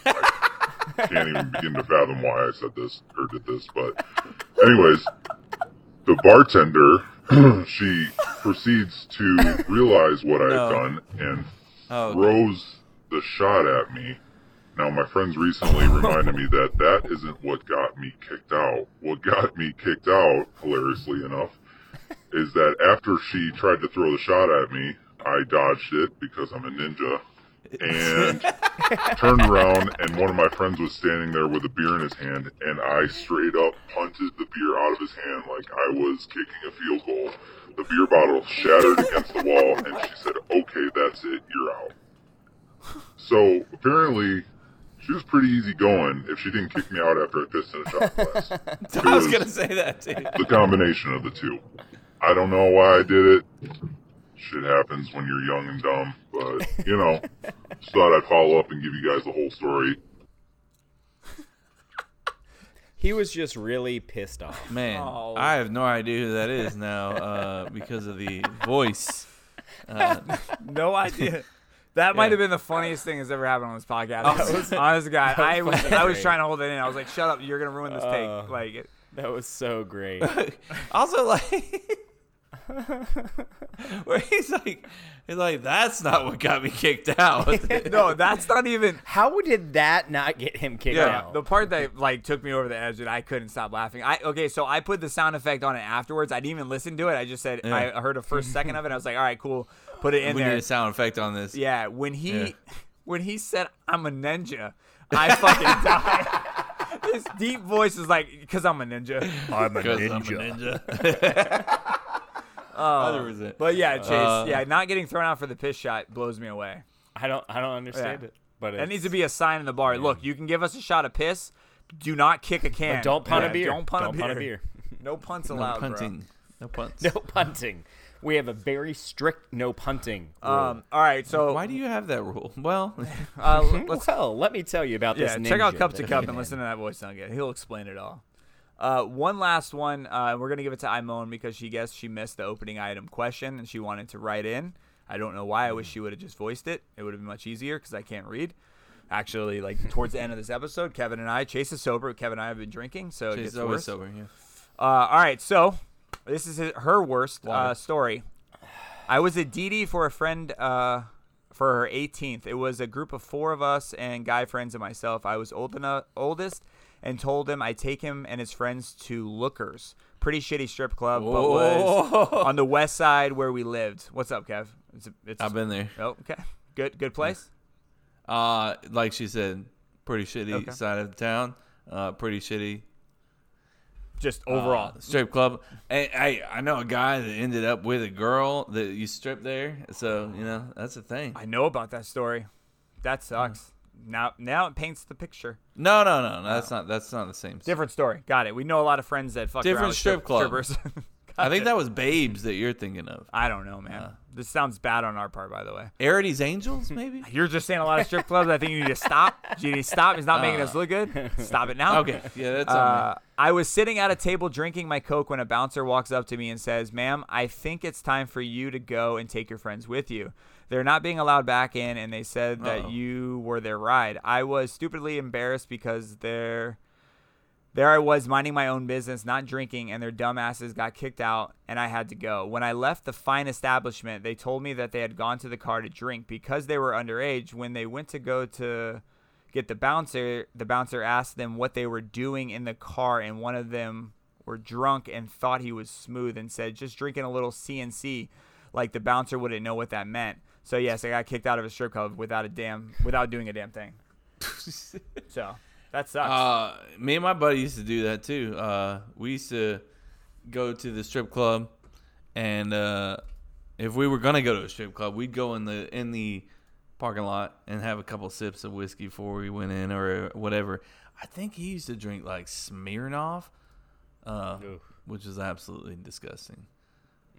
I can't even begin to fathom why I said this or did this, but anyways, the bartender [clears throat] she proceeds to realize what I No. had done and Oh, okay. throws the shot at me. Now, my friends recently reminded me that that isn't what got me kicked out. What got me kicked out, hilariously enough, is that after she tried to throw the shot at me, I dodged it because I'm a ninja and [laughs] turned around and one of my friends was standing there with a beer in his hand and I straight up punted the beer out of his hand like I was kicking a field goal. The beer bottle shattered against the wall and she said, okay, that's it, you're out. So apparently she was pretty easy going if she didn't kick me out after I pissed in a shot glass. [laughs] I was gonna say that too. the combination of the two. I don't know why I did it. Shit happens when you're young and dumb, but you know, [laughs] just thought I'd follow up and give you guys the whole story. He was just really pissed off. Man, Oh. I have no idea who that is now uh, because of the voice. Uh, [laughs] no idea. That might have been the funniest thing that's ever happened on this podcast. [laughs] That was- Honest to God, was I was I was trying to hold it in. I was like, "Shut up! You're gonna ruin this Uh, take." Like, it, That was so great. also, like, [laughs] where he's like, he's like, that's not what got me kicked out. [laughs] no, that's not even. [laughs] How did that not get him kicked Yeah, out? the part that like took me over the edge and I couldn't stop laughing. I okay, so I put the sound effect on it afterwards. I didn't even listen to it. I just said Yeah. I heard a first second of it. I was like, all right, cool, put it in we there. need a sound effect on this. Yeah, when he Yeah. when he said I'm a ninja, I fucking died. His deep voice is like, because I'm a ninja. I'm a 'Cause I'm a ninja. Oh, 100%. but yeah, Chase, Uh, yeah, not getting thrown out for the piss shot blows me away. I don't I don't understand Yeah. it. But That needs to be a sign in the bar. Look, you can give us a shot of piss. Do not kick a can. But don't punt Yeah, a beer. Don't punt, Don't a, punt a beer. beer. [laughs] No punts allowed. No allowed, punting. No punts. [laughs] no punting. We have a very strict no punting. rule. Um, all right, so Why do you have that rule? [laughs] Well, uh, let's well, let me tell you about yeah, this. check out ninja Cup to Cup and listen to that voice sound good. He'll explain it all. Uh, one last one. Uh, we're gonna give it to Imone because she guessed she missed the opening item question and she wanted to write in. I don't know why. I wish she would have just voiced it. It would have been much easier because I can't read. Actually, like towards the end of this episode, Kevin and I, Chase is sober. Kevin and I have been drinking, so it Chase is always worse. sober. Yeah. Uh, all right, so this is her worst uh, story. I was a DD for a friend uh, for her 18th. It was a group of four of us and guy friends and myself. I was old enough, oldest and told him I'd take him and his friends to Lookers. Pretty shitty strip club, but was on the west side where we lived. What's up, Kev? It's, it's I've been there. Oh, okay. Good, good place. Uh, like she said, pretty shitty Okay. side of the town. Uh, pretty shitty Just uh, overall. strip club. Hey, hey, I know a guy that ended up with a girl that you strip there. So you know that's a thing. I know about that story. That sucks. Now, now it paints the picture. No, no, no, no. That's not. That's not the same. Different story. Got it. We know a lot of friends that fuck around Different with strip club. strippers. [laughs] I think that was Babes that you're thinking of. I don't know, man. this sounds bad on our part, by the way. Arity's Angels, maybe. [laughs] You're just saying a lot of strip clubs. I think you need to stop. [laughs] You need to stop. It's not making Uh, us look good. Stop it now. Okay, yeah, that's on Uh, I was sitting at a table drinking my Coke when a bouncer walks up to me and says, Ma'am, I think it's time for you to go and take your friends with you. They're not being allowed back in, and they said Uh-oh. that you were their ride. I was stupidly embarrassed because they're. There I was minding my own business, not drinking, and their dumbasses got kicked out, and I had to go. When I left the fine establishment, they told me that they had gone to the car to drink because they were underage. When they went to go to get the bouncer, the bouncer asked them what they were doing in the car, and one of them were drunk and thought he was smooth and said, just drinking a little CNC, like the bouncer wouldn't know what that meant. So yes, I got kicked out of a strip club without a damn, without doing a damn thing. [laughs] so that sucks. Uh, me and my buddy used to do that too. Uh, we used to go to the strip club, and uh, if we were gonna go to a strip club, we'd go in the in the parking lot and have a couple sips of whiskey before we went in or whatever. I think he used to drink like Smirnoff, uh, which is absolutely disgusting.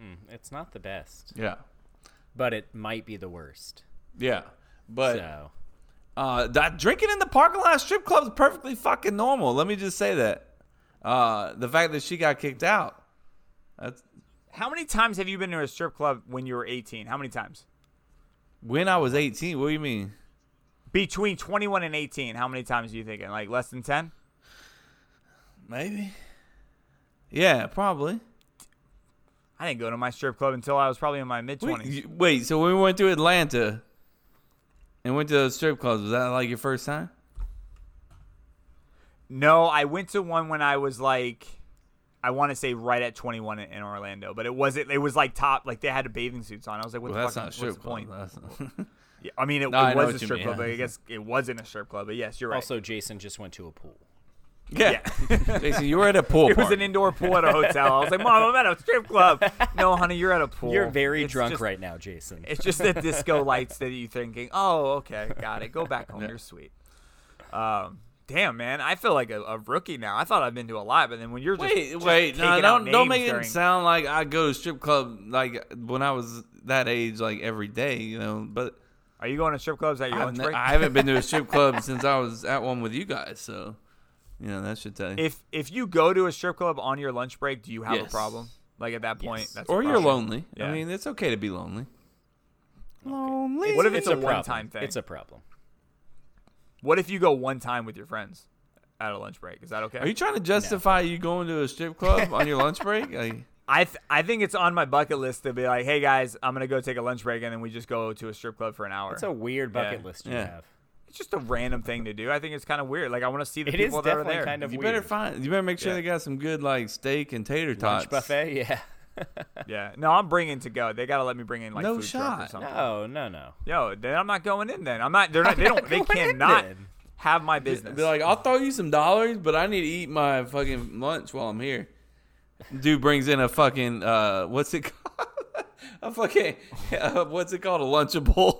Mm, it's not the best. Yeah. But it might be the worst. Yeah, but So. uh, that drinking in the parking lot strip club is perfectly fucking normal. Let me just say that. Uh, the fact that she got kicked out, that's How many times have you been to a strip club when you were 18? How many times? when I was 18. What do you mean? Between 21 and 18, how many times are you thinking? Like less than 10? Maybe. Yeah, probably. I didn't go to my strip club until I was probably in my mid 20s. Wait, wait, so when we went to Atlanta and went to those strip clubs, was that like your first time? No, I went to one when I was like, I want to say right at 21 in, in Orlando, but it wasn't. It was like top, like they had bathing suits on. I was like, what Well, the that's fuck? not a what's strip the point? That's- [laughs] [laughs] Yeah, I mean, it, No, it was a strip mean. club, but I guess it wasn't a strip club. But yes, you're right. Also, Jason just went to a pool. Yeah. [laughs] Jason, you were at a pool it was an indoor pool at a hotel. I was like, Mom, I'm at a strip club. [laughs] No, honey, you're at a pool. You're very It's drunk just- right now, Jason. It's just the disco [laughs] lights that you're thinking, oh, okay, got it. Go back home. You're sweet. Um, damn, man, I feel like a, a rookie now. I thought I've been to a lot, but then when you're just Wait, just wait, no, don't don't make it sound like I go to strip club like when I was that age, like every day, you know. But Are you going to strip clubs at your I've lunch break? I haven't been to a strip club since I was at one with you guys, so you know that should tell you. If if you go to a strip club on your lunch break, do you have a problem? Like at that point, Yes. that's a or you're lonely. Yeah. I mean, it's okay to be lonely. Lonely. What if it's, It's a, a problem. one-time thing? It's a problem. What if you go one time with your friends at a lunch break? Is that okay? Are you trying to justify you going to a strip club on your lunch break? [laughs] Like, I th- I think it's on my bucket list to be like, hey guys, I'm gonna go take a lunch break, and then we just go to a strip club for an hour. That's a weird bucket Yeah. list you Yeah. have. It's just a random thing to do. I think it's kind of weird. Like I want to see the It is people that are there. kind of you weird. better find. You better make sure Yeah. they got some good like steak and tater tots. Lunch buffet, yeah. [laughs] [laughs] yeah. No, I'm bringing to go. They gotta let me bring in like No food truck or something. No, no, no. Yo, then I'm not going in. Then I'm not. They're not. They I'm don't. They [laughs] cannot have my business. Be like, I'll throw you some dollars, but I need to eat my fucking lunch while I'm here. Dude brings in a fucking uh, what's it called? a fucking uh, what's it called? A lunchable.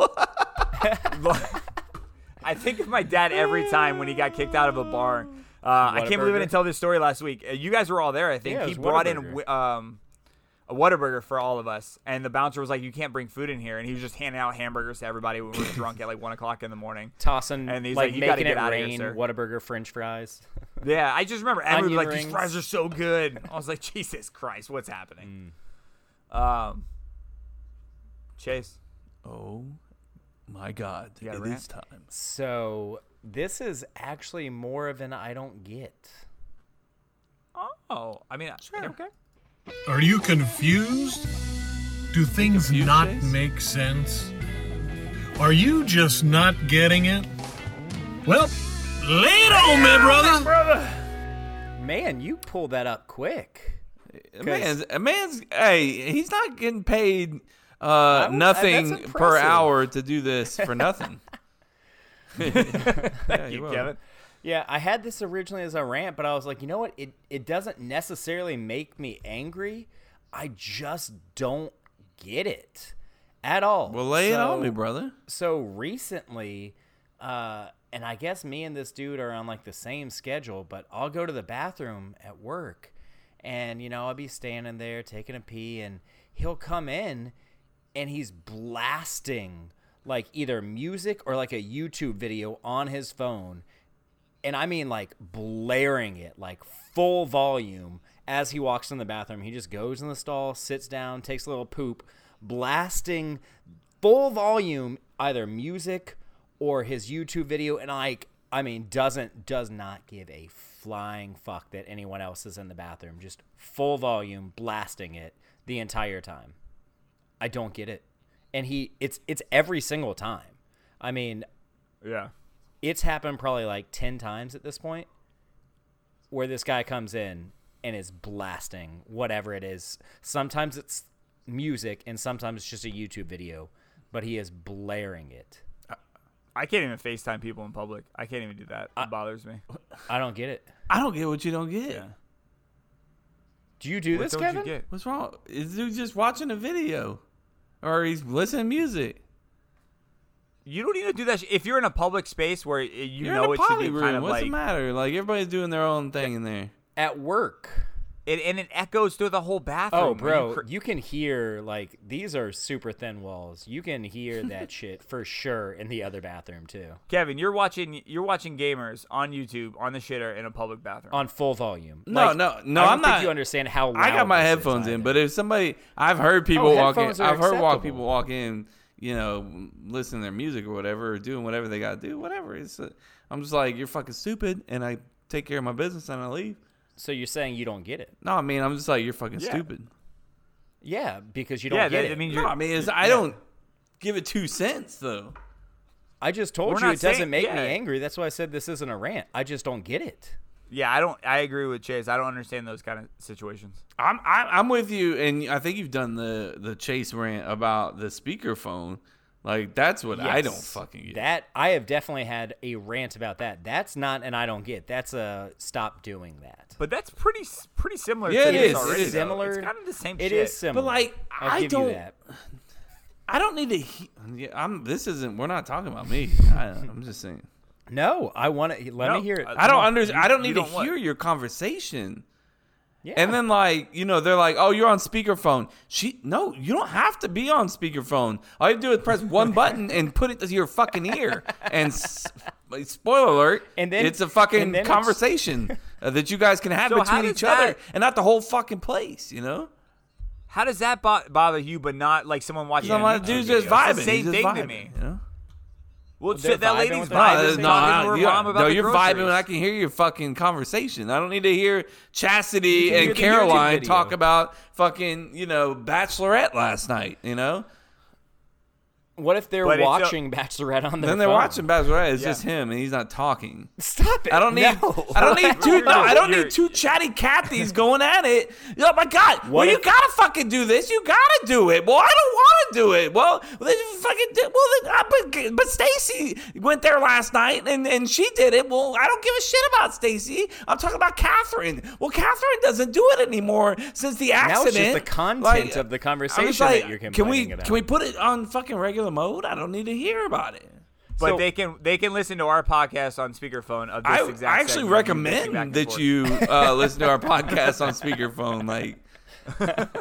I think of my dad every time when he got kicked out of a bar. Uh, I can't believe I didn't tell this story last week. Uh, You guys were all there. I think Yeah, he brought in Whataburger. wi- um, a Whataburger for all of us, and the bouncer was like, "You can't bring food in here," and he was just handing out hamburgers to everybody when we were drunk at like one o'clock in the morning. Tossing And he's like, like, "You gotta making get it outta here, rain. sir." Whataburger, French fries. [laughs] Yeah, I just remember everyone was Onion like, "These fries are so good." [laughs] I was like, "Jesus Christ, what's happening?" Mm. Um, Chase, oh my God! You It rant? is time. So this is actually more of an I don't get. oh, I mean, sure. okay. Are you confused? Do things confused, not Chase? make sense? Are you just not getting it? Well, lay it on me, brother. Man, you pulled that up quick. A man's, a man's, hey, he's not getting paid uh, would- nothing per hour to do this for nothing. [laughs] yeah, Thank you you. Kevin. Yeah, I had this originally as a rant, but I was like, you know what? It it doesn't necessarily make me angry. I just don't get it at all. Well, lay it on me, brother. So recently, uh, and I guess me and this dude are on like the same schedule, but I'll go to the bathroom at work, and you know I'll be standing there taking a pee, and he'll come in, and he's blasting like either music or like a YouTube video on his phone, and I mean like blaring it like full volume as he walks in the bathroom. He just goes in the stall, sits down, takes a little poop, blasting full volume either music or his YouTube video and like I mean doesn't does not give a flying fuck that anyone else is in the bathroom. Just full volume blasting it the entire time. I don't get it. And he it's it's every single time. I mean, Yeah. it's happened probably like 10 times at this point where this guy comes in and is blasting whatever it is. Sometimes it's music and sometimes it's just a YouTube video, but he is blaring it. I can't even FaceTime people in public. I can't even do that. It bothers me. I don't get it. I don't get what you don't get. Do you do What this, don't you Kevin? get? What's wrong? Is dude just watching a video, or he's listening to music? You don't need to do that. sh- If you're in a public space where eh, you You're know in a it should be room. kind of What's like, the matter? Like everybody's doing their own thing in there. At work. It, and it echoes through the whole bathroom. Oh, Are you bro, cr- you can hear like these are super thin walls. You can hear [laughs] that shit for sure in the other bathroom too. Kevin, you're watching. You're watching gamers on YouTube on the shitter in a public bathroom. On full volume. No, Like, no, no. I don't I'm think not. you understand how loud. I got my headphones in, but if somebody, I've heard people Oh, walk in. I've heard walk people walk in. You know, listening to their music or whatever, or doing whatever they got to do, whatever. It's. Uh, I'm just like you're fucking stupid, and I take care of my business and I leave. So you're saying you don't get it? No, I mean I'm just like you're fucking Yeah. stupid. Yeah, because you don't yeah, get that, it. I mean, No, you're, I mean it's, I don't give it two cents though. I just told We're you not it doesn't make yeah. me angry. That's why I said this isn't a rant. I just don't get it. Yeah, I don't. I agree with Chase. I don't understand those kind of situations. I'm I'm, I'm with you, and I think you've done the the chase rant about the speakerphone. Like that's what I don't fucking get. That I have definitely had a rant about that. That's not an I don't get. That's a stop doing that. But that's pretty pretty similar. Yeah, to it this is. Already, It is. though. Similar. It's kind of the same. It shit. is similar. But like I'll I give don't. you that. I don't need to. He- yeah, I'm. This isn't. We're not talking about me. I, I'm just saying. No, I want to. Let No, me hear it. Uh, I don't understand. I don't need to don't what? hear your conversation. Yeah. And then like you know they're like, oh, you're on speakerphone. She no, you don't have to be on speakerphone. All you have to do is press one [laughs] button and put it to your fucking ear. And s- [laughs] spoiler alert, And then- it's a fucking and then it's- conversation [laughs] uh, that you guys can have So between does each other, and not the whole fucking place. You know, How does that bo- bother you, but not like someone watching? some a like YouTube dude's video? just vibing. It's the same He's just thing vibing, to me. You know? Well, They're that lady's with No, vibing, no, talking I- to her you- mom about no, the you're groceries. vibing. and I can hear your fucking conversation. I don't need to hear Chastity can hear and Caroline talk about fucking you know Bachelorette last night. You know, What if they're But it's a- watching Bachelorette on their then they're phone? watching Bachelorette. It's Yeah. just him, and he's not talking. Stop it! I don't need. No. I don't need [laughs] two. No, I don't You're- need two chatty Cathys going at it. Oh my god! well, you if- gotta fucking do this. You gotta do it. Well, I don't want to do it. Well, then you fucking do. Well, then, uh, but but Stacy went there last night and and she did it. Well, I don't give a shit about Stacy. I'm talking about Catherine. Well, Catherine doesn't do it anymore since the accident. Now it's just the content of the conversation that you're Can we complaining about. can we put it on fucking regular mode? I don't need to hear about it. But So- they can they can listen to our podcast on speakerphone of this I, exact. I actually segment, you recommend that forth. you [laughs] uh, listen to our podcast on speakerphone, like [laughs]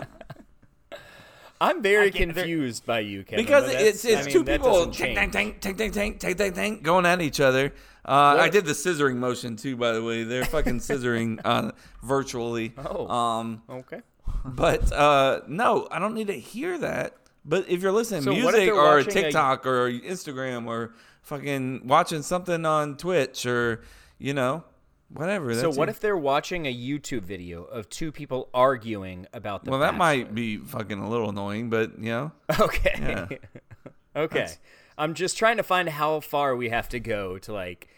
I'm very confused by you, Kevin. because it's it's I mean, two people doesn't tank tank tank tank tank tank tank tank going at each other. Uh, I did the scissoring motion too, by the way. They're fucking [laughs] scissoring uh, virtually. Oh. Um, Okay. but uh, no, I don't need to hear that. But if you're listening to So music or watching a- TikTok or Instagram or fucking watching something on Twitch or you know whatever. So what it. if they're watching a YouTube video of two people arguing about the Well, that might be fucking a little annoying, but you know. Okay. Yeah. [laughs] okay. That's- I'm just trying to find how far we have to go to like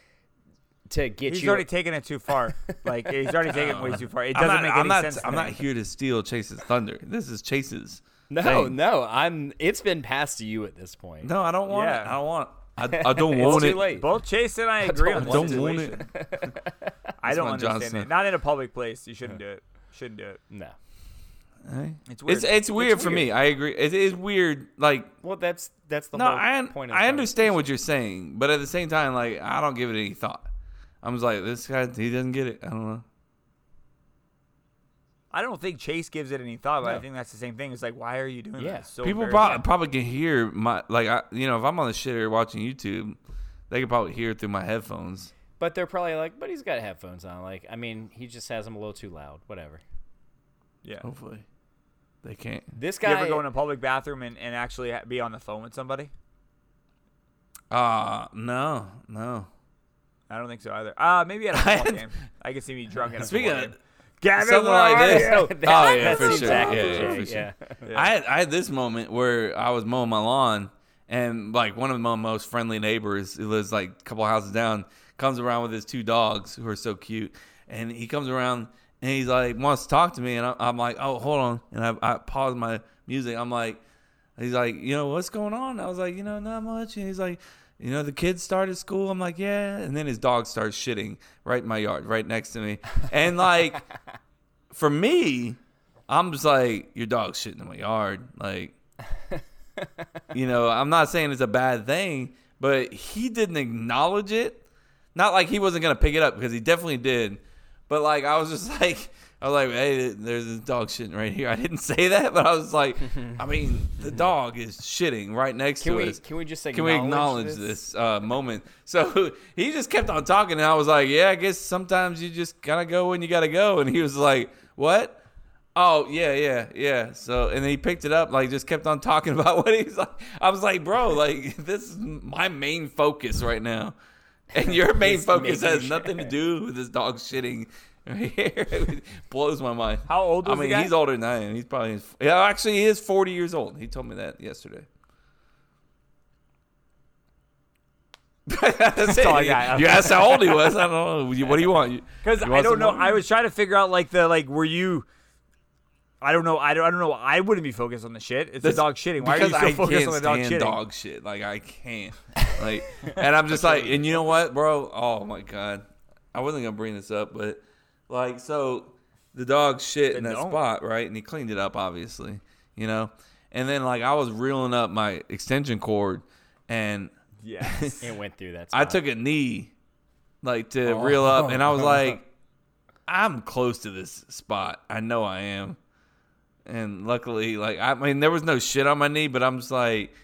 to get He's you. already taken it too far. [laughs] Like he's already taken it way too far. It doesn't I'm not, make I'm any not, sense. I'm not here to steal Chase's thunder. This is Chase's. No, thing. no. I'm. It's been passed to you at this point. No, I don't want it. I don't want. I, I [laughs] don't want It's want too it. late. Both Chase and I [laughs] agree don't on the want situation. it. [laughs] I don't understand Johnson. it. Not in a public place. You shouldn't do it. Shouldn't do it. No. Hey. It's weird. It's it's weird for me. I agree. It is weird. Like Well, that's that's the no, whole I point. Of I the understand what you're saying, but at the same time, like I don't give it any thought. I'm just like this guy. He doesn't get it. I don't know. I don't think Chase gives it any thought, but I think that's the same thing. It's like, why are you doing Yeah. this? So People probably, probably can hear my like I you know if I'm on the shitter watching YouTube, they could probably hear it through my headphones. But they're probably like, but he's got headphones on. Like, I mean, he just has them a little too loud. Whatever. Yeah. Hopefully, they can't. This You guy. ever go in a public bathroom and, and actually be on the phone with somebody? Uh no, no. I don't think so either. Uh, maybe at a [laughs] football game. I can see me drunk at a Speaking football of game. Gavin, something where like are this. you? [laughs] oh yeah, that for seems sure. Yeah, accurate, yeah, for sure. yeah. I had I had this moment where I was mowing my lawn and like one of my most friendly neighbors who lives like a couple houses down comes around with his two dogs who are so cute and he comes around and he's like wants to talk to me and I'm, I'm like oh hold on and I, I pause my music I'm like he's like you know what's going on I was like you know not much and he's like you know the kids started school I'm like yeah and then his dog starts shitting right in my yard right next to me and like [laughs] for me I'm just like your dog's shitting in my yard like [laughs] you know, I'm not saying it's a bad thing, but he didn't acknowledge it. Not like he wasn't gonna pick it up because he definitely did. But like I was just [laughs] like I was like, hey, there's this dog shitting right here. I didn't [laughs] say that, but I was like, I mean, the [laughs] dog is shitting right next Can to we- us. can we just say can we acknowledge this? this, uh, moment? So [laughs] he just kept on talking, and I was like, yeah, I guess sometimes you just gotta go when you gotta go. And he was like, what? Oh yeah, yeah, yeah. So and he picked it up, like just kept on talking about what he's like. I was like, bro, like this is my main focus right now, and your main focus has nothing to do with this dog shitting. Right here, it blows my mind. How old I mean, he's older than I am. He's probably yeah. Actually, he is forty years old. He told me that yesterday. [laughs] That's all I got. You asked how old he was. I don't know. What do you want? Because I don't know. more? I was trying to figure out like the like were you. I don't know. I don't, I don't know. I wouldn't be focused on the shit. It's That's the dog shitting. Why are you so I focused on the dog shitting? dog shit. Like I can't. Like, and I'm just like, and you know what, bro? Oh my god, I wasn't gonna bring this up, but like, so the dog shit in that don't. spot, right? And he cleaned it up, obviously, you know. And then like I was reeling up my extension cord, and Yes. [laughs] It went through that. I took a knee like to oh. reel up, and I was Oh. [laughs] like, I'm close to this spot. I know I am. And luckily, like I mean, there was no shit on my knee, but I'm just like,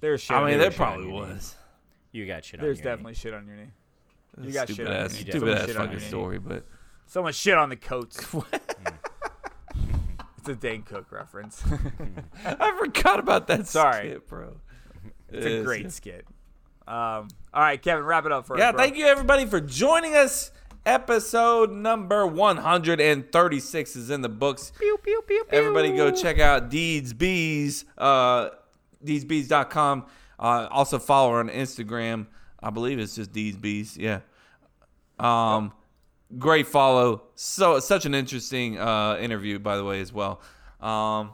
There's shit. I mean, your there probably was. You got shit on There's your knee. definitely shit on your knee. You got shit stupid on your ass, knee. stupid Someone ass shit on fucking story, but So much shit on the coats. [laughs] [laughs] it's a Dane Cook reference. [laughs] I forgot about that. Sorry, skit, bro. It's It a is, great skit. Um, all right, Kevin, wrap it up for Yeah, us. bro. thank you everybody for joining us. Episode number 136 is in the books. Pew, pew, pew, pew. Everybody go check out Deeds Bees, uh, deedsbees.com. Uh, also follow her on Instagram. I believe it's just Deeds Bees. Yeah. Um, great follow. So such an interesting uh, interview, by the way, as well. Um,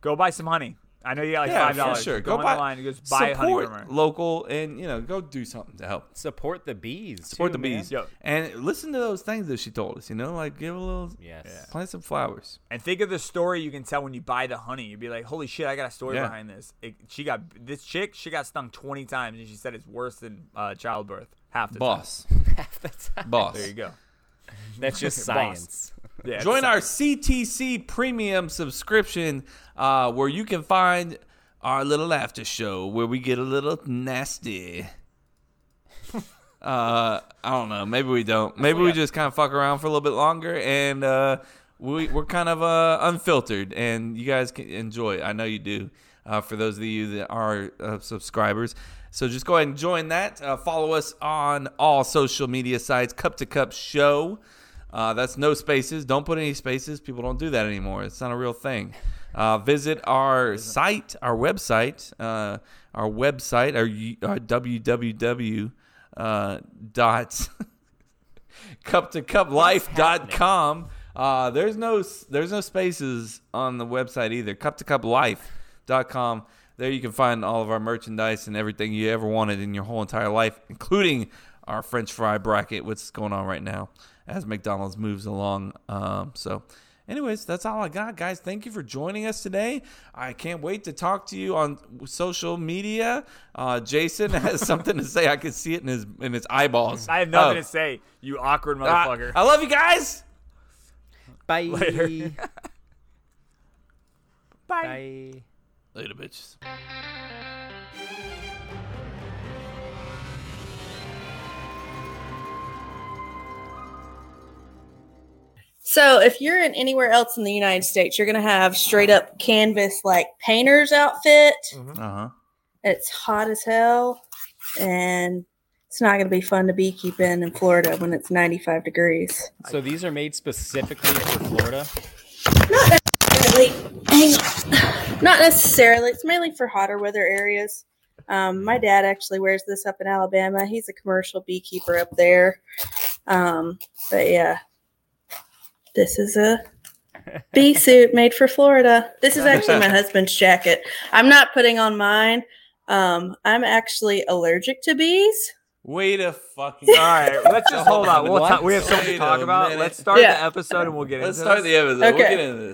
Go buy some honey. I know you got like yeah, five dollars. for sure. Go, Go buy the line and just buy honey support from her. local, and you know, go do something to help. Support the bees. Support too, the man. bees. And listen to those things that she told us, you know, like give a little, Yes. plant some flowers. And think of the story you can tell when you buy the honey. You'd be like, "Holy shit, I got a story Yeah. behind this." It, she got this chick. She got stung twenty times, and she said it's worse than uh, childbirth half the Boss. [laughs] Half the time. Boss. There you go. That's just [laughs] Boss. science. Yeah, Join our CTC premium subscription uh, where you can find our little after show where we get a little nasty. [laughs] uh, I don't know. Maybe we don't. Maybe we just kind of fuck around for a little bit longer and uh, we, we're kind of uh, unfiltered and you guys can enjoy it. I know you do uh, for those of you that are uh, subscribers. So just go ahead and join that. Uh, follow us on all social media sites, Cup to Cup Show. Uh, that's no spaces. Don't put any spaces. People don't do that anymore. It's not a real thing. Uh, visit our site, our website, uh, our website, our, our www uh, dot [laughs] cup to cup cuplife.com. Uh, there's no there's no spaces on the website either. Cup to cup cuplife.com. There you can find all of our merchandise and everything you ever wanted in your whole entire life, including our French fry bracket, What's going on right now as McDonald's moves along. Um, so, anyways, that's all I got, guys. Thank you for joining us today. I can't wait to talk to you on social media. Uh, Jason [laughs] has something to say. I can see it in his in his eyeballs. I have nothing Oh. to say. You awkward Uh, motherfucker. I love you guys. Bye. Later. [laughs] Bye. Later, bitches. So if you're in anywhere else in the United States, you're gonna have straight up canvas like painter's outfit. Uh huh. It's hot as hell, and it's not gonna be fun to beekeep in in Florida when it's 95 degrees. So these are made specifically for Florida. Really, hang on. Not necessarily. It's mainly for hotter weather areas. Um, my dad actually wears this up in Alabama. He's a commercial beekeeper up there. Um, but yeah, this is a [laughs] bee suit made for Florida. This is actually my [laughs] husband's jacket. I'm not putting on mine. Um, I'm actually allergic to bees. Wait a fucking. All right, let's just hold on. We'll What? talk, we have so much to talk about. minute. Let's start Yeah. the episode and we'll get into this. Let's start this. the episode. We'll Okay. get into this.